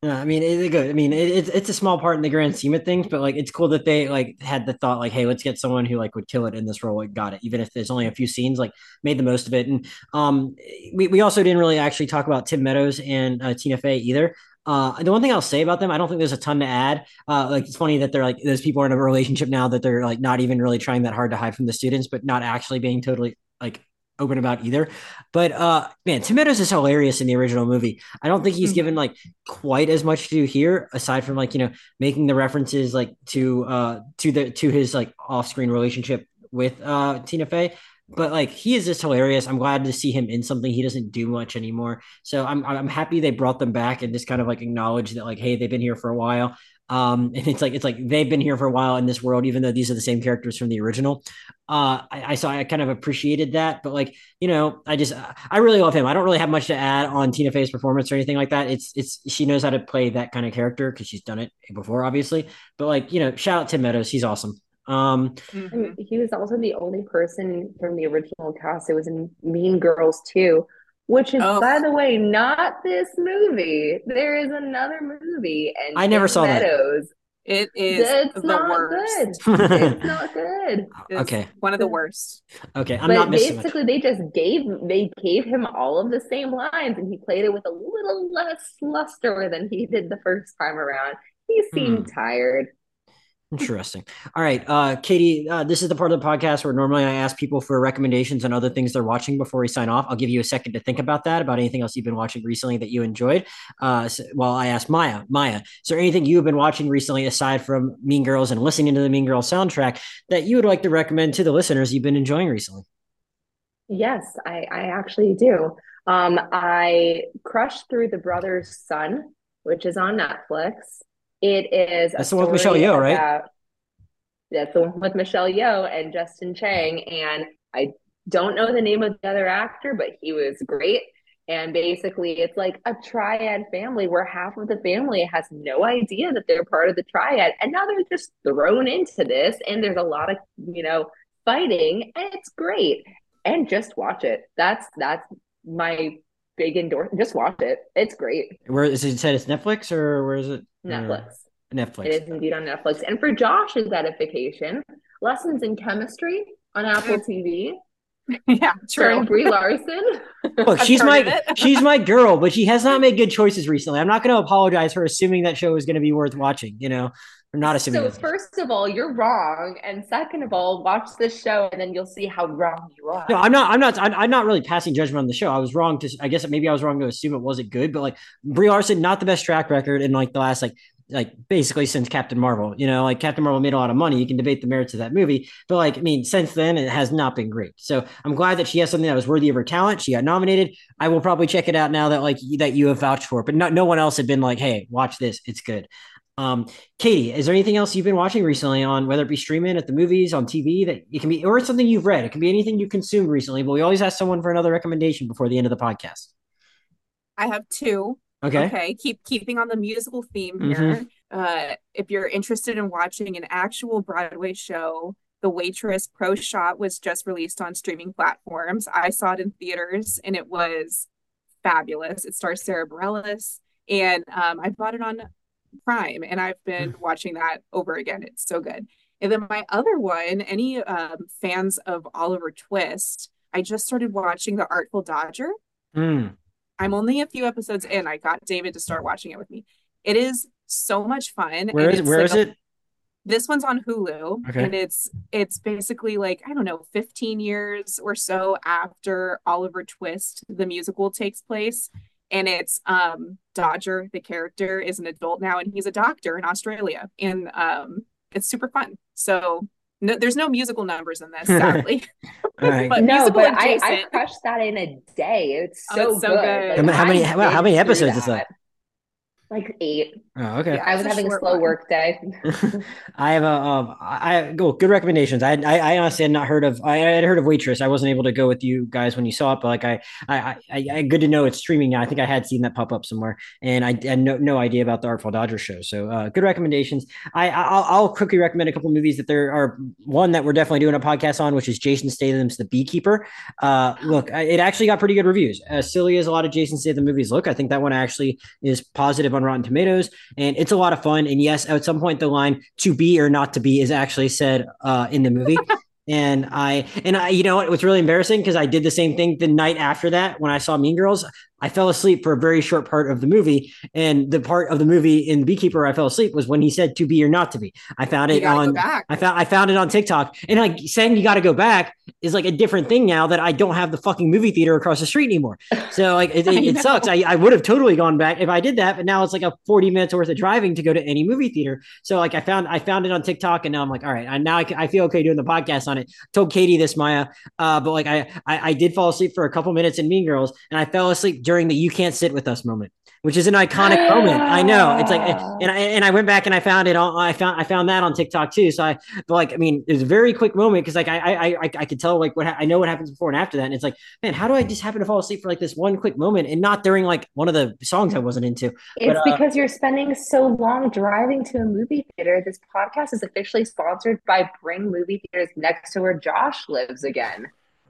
Yeah, I mean, it's good. I mean, it, it's it's a small part in the grand scheme of things, but like, it's cool that they like had the thought, like, hey, let's get someone who like would kill it in this role. Like, got it, even if there's only a few scenes, like, made the most of it. And um, we we also didn't really actually talk about Tim Meadows and uh, Tina Fey either. Uh, the one thing I'll say about them, I don't think there's a ton to add. Uh, like, it's funny that they're like those people are in a relationship now that they're like not even really trying that hard to hide from the students, but not actually being totally like open about either. But uh, man, Tim Meadows is hilarious in the original movie. I don't think he's Mhm. given like quite as much to do here, aside from like you know making the references like to uh to the to his like off-screen relationship with uh Tina Fey. But like he is just hilarious. I'm glad to see him in something he doesn't do much anymore. So I'm I'm happy they brought them back and just kind of like acknowledge that like hey they've been here for a while. Um, and it's like it's like they've been here for a while in this world, even though these are the same characters from the original. Uh, I, I saw I kind of appreciated that, but like you know, I just I really love him. I don't really have much to add on Tina Fey's performance or anything like that. It's it's she knows how to play that kind of character because she's done it before, obviously. But like you know, shout out Tim Meadows, he's awesome. Um, Mhm. He was also the only person from the original cast that was in Mean Girls too, which is, Oh. by the way, not this movie. There is another movie, and I never Tim saw that. Meadows. It is It's the not worst. good. It's not [laughs] good. It's Okay. one of the worst. okay, I'm but not missing much. basically, they just gave they gave him all of the same lines, and he played it with a little less luster than he did the first time around. He seemed Hmm. tired. Interesting. All right, uh, Katie, uh, this is the part of the podcast where normally I ask people for recommendations on other things they're watching before we sign off. I'll give you a second to think about that, about anything else you've been watching recently that you enjoyed. Uh, so, while I ask Maya, Maya, is there anything you've been watching recently aside from Mean Girls and listening to the Mean Girls soundtrack that you would like to recommend to the listeners you've been enjoying recently? Yes, I, I actually do. Um, I crushed through The Brothers Sun, which is on Netflix. It is That's the one with Michelle Yeoh, right? about- That's the one with Michelle Yeoh and Justin Chien. And I don't know the name of the other actor, but he was great. And basically, it's like a triad family where half of the family has no idea that they're part of the triad. And now they're just thrown into this. And there's a lot of, you know, fighting. And it's great. And just watch it. That's that's my big endorsement. Just watch it. It's great. Where is it said it's Netflix or where is it? Netflix. Uh, Netflix. It is indeed on Netflix. And for Josh's edification, lessons in chemistry on Apple TV. [laughs] yeah, Starring true. Brie Larson. [laughs] Look, she's my [laughs] she's my girl, but she has not made good choices recently. I'm not going to apologize for assuming that show is going to be worth watching. You know, or not assuming. So first of all, you're wrong, and second of all, watch this show, and then you'll see how wrong you are. No, I'm not. I'm not. I'm, I'm not really passing judgment on the show. I was wrong to. I guess maybe I was wrong to assume it wasn't good. But like Brie Larson, not the best track record in like the last like like basically since Captain Marvel. You know, like Captain Marvel made a lot of money. You can debate the merits of that movie, but like I mean, since then it has not been great. So I'm glad that she has something that was worthy of her talent. She got nominated. I will probably check it out now that like that you have vouched for it. But no, no one else had been like, hey, watch this. It's good. Um, Katie, is there anything else you've been watching recently on whether it be streaming at the movies, on TV that it can be, or something you've read? It can be anything you consumed recently, but we always ask someone for another recommendation before the end of the podcast. I have two. Okay. Okay. Keep keeping on the musical theme Mhm. here. Uh, if you're interested in watching an actual Broadway show, The Waitress Pro Shot was just released on streaming platforms. I saw it in theaters and it was fabulous. It stars Sara Bareilles, and um, I bought it on Prime, and I've been watching that over again. It's so good. And then my other one, any um, fans of Oliver Twist, I just started watching The Artful Dodger. Mm. I'm only a few episodes in. I got David to start watching it with me. It is so much fun. Where is it? Where like is a- it? This one's on Hulu, Okay. and it's it's basically like I don't know, 15 years or so after Oliver Twist the musical takes place, and it's um Dodger, the character, is an adult now, and he's a doctor in Australia, and um it's super fun. So no, there's no musical numbers in this, [laughs] sadly. All right. But no, musical but I, I adjacent. crushed that in a day. It's Oh, so, it's so good. good. Like, How many- how- how many episodes is that? Like eight. Oh, okay. Yeah. I was It's a having a short slow one. work day. [laughs] I have a um I I go good recommendations. I, I I honestly had not heard of I had heard of Waitress. I wasn't able to go with you guys when you saw it, but like I I I, I good to know it's streaming now. I think I had seen that pop up somewhere, and I had no, no idea about the Artful Dodger show. So uh, good recommendations. I I'll, I'll quickly recommend a couple movies that there are one that we're definitely doing a podcast on, which is Jason Statham's The Beekeeper. Uh, look, it actually got pretty good reviews. As silly as a lot of Jason Statham movies look, I think that one actually is positive on Rotten Tomatoes and it's a lot of fun. And yes, at some point the line "to be or not to be" is actually said uh, in the movie. [laughs] and I and I, you know, what, it was really embarrassing because I did the same thing the night after that when I saw Mean Girls. I fell asleep for a very short part of the movie, and the part of the movie in Beekeeper I fell asleep was when he said "to be or not to be." I found it on. I found I found it on TikTok, and like saying you got to go back is like a different thing now that I don't have the fucking movie theater across the street anymore. So like it, [laughs] it, it sucks. I, I would have totally gone back if I did that, but now it's like a forty minutes worth of driving to go to any movie theater. So like I found I found it on TikTok, and now I'm like, all right, I now I, I feel okay doing the podcast on it. Told Katie this, Maya, uh, but like I, I I did fall asleep for a couple minutes in Mean Girls, and I fell asleep during the "You Can't Sit with Us" moment which is an iconic moment. I know it's like, and I and I went back and I found it on. I found I found that on TikTok too. So I, but like, I mean, it was a very quick moment because like I I I I could tell like what ha- I know what happens before and after that, and it's like, man, how do I just happen to fall asleep for like this one quick moment and not during like one of the songs I wasn't into? It's uh, because you're spending so long driving to a movie theater. This podcast is officially sponsored by Bring Movie Theaters next to where Josh lives again.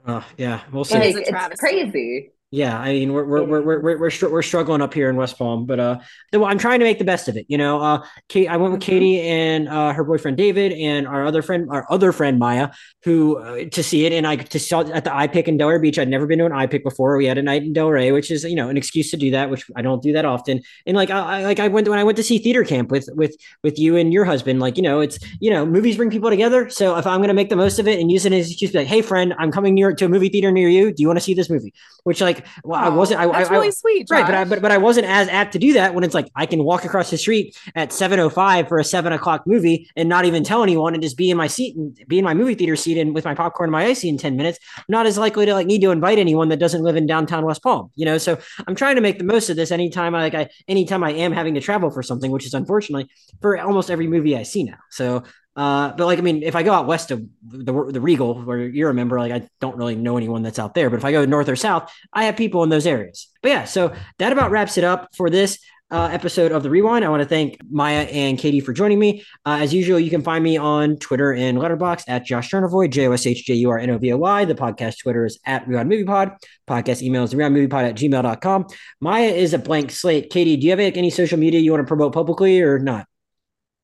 Oh yeah, we'll see. Like, is a it's crazy. Yeah, I mean we're we're we're we're we're, we're, str- we're struggling up here in West Palm, but uh, the, I'm trying to make the best of it. You know, uh, Kate, I went with Mhm. Katie and uh, her boyfriend David and our other friend, our other friend Maya, who uh, to see it, and I to saw it at the iPic in Delray Beach. I'd never been to an iPic before. We had a night in Delray, which is you know an excuse to do that, which I don't do that often. And like I I- like I went when I went to see theater camp with with with you and your husband. Like you know, it's you know movies bring people together. So if I'm gonna make the most of it and use it as an excuse, be like, hey friend, I'm coming near to a movie theater near you. Do you want to see this movie? Which like well, I wasn't. I, That's I, really I, sweet, Right, but I but, but I wasn't as apt to do that when it's like I can walk across the street at seven oh five for a seven o'clock movie and not even tell anyone and just be in my seat and be in my movie theater seat and with my popcorn and my icy in ten minutes. Not as likely to like need to invite anyone that doesn't live in downtown West Palm, you know. So I'm trying to make the most of this anytime I like I anytime I am having to travel for something, which is unfortunately for almost every movie I see now. So uh, but like I mean, if I go out west of the the Regal, where you're a member, like I don't really know anyone that's out there. But if I go north or south, I have people in those areas. But yeah, so that about wraps it up for this uh, episode of the Rewind. I want to thank Maya and Katie for joining me. Uh, as usual, you can find me on Twitter and Letterboxd at Josh Jurnovoy, J O S H J U R N O V O Y. The podcast Twitter is at Rewind Movie Pod. Podcast email is rewindmoviepod at gmail.com. Maya is a blank slate. Katie, do you have any social media you want to promote publicly or not?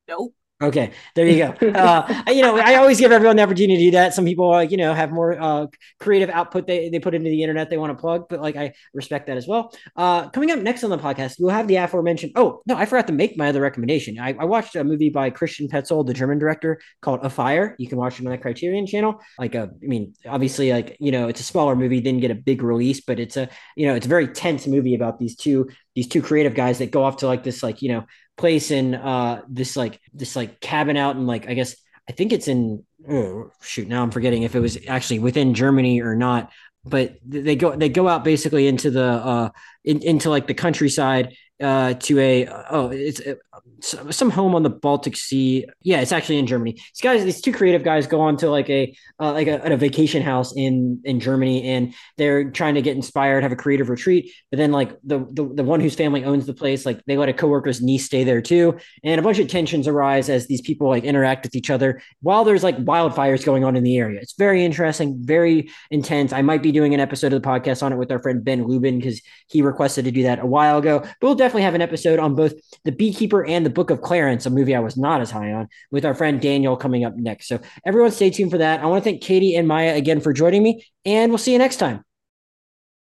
Nope. Okay, there you go. Uh, you know, I always give everyone the opportunity to do that. Some people, like, you know, have more uh, creative output they, they put into the internet they want to plug, but like I respect that as well. Uh, coming up next on the podcast, we'll have the aforementioned. Oh no, I forgot to make my other recommendation. I, I watched a movie by Christian Petzold, the German director, called Afire. You can watch it on the Criterion Channel. Like, a, I mean, obviously, like you know, it's a smaller movie, didn't get a big release, but it's a you know, it's a very tense movie about these two these two creative guys that go off to like this like you know place in uh this like this like cabin out in like I guess I think it's in oh, shoot now I'm forgetting if it was actually within Germany or not. But they go they go out basically into the uh in, into like the countryside uh to a oh it's some home on the Baltic Sea. Yeah, it's actually in Germany. These guys, these two creative guys, go on to like a uh, like a, a, vacation house in in Germany, and they're trying to get inspired, have a creative retreat. But then like the the, the one whose family owns the place, like they let a coworker's niece stay there too, and a bunch of tensions arise as these people like interact with each other while there's like wildfires going on in the area. It's very interesting, very intense. I might be doing an episode of the podcast on it with our friend Ben Lubin because he requested to do that a while ago. But we'll definitely have an episode on both the Beekeeper and the Book of Clarence, a movie I was not as high on, with our friend Daniel coming up next. So everyone stay tuned for that. I want to thank Katie and Maya again for joining me, and we'll see you next time.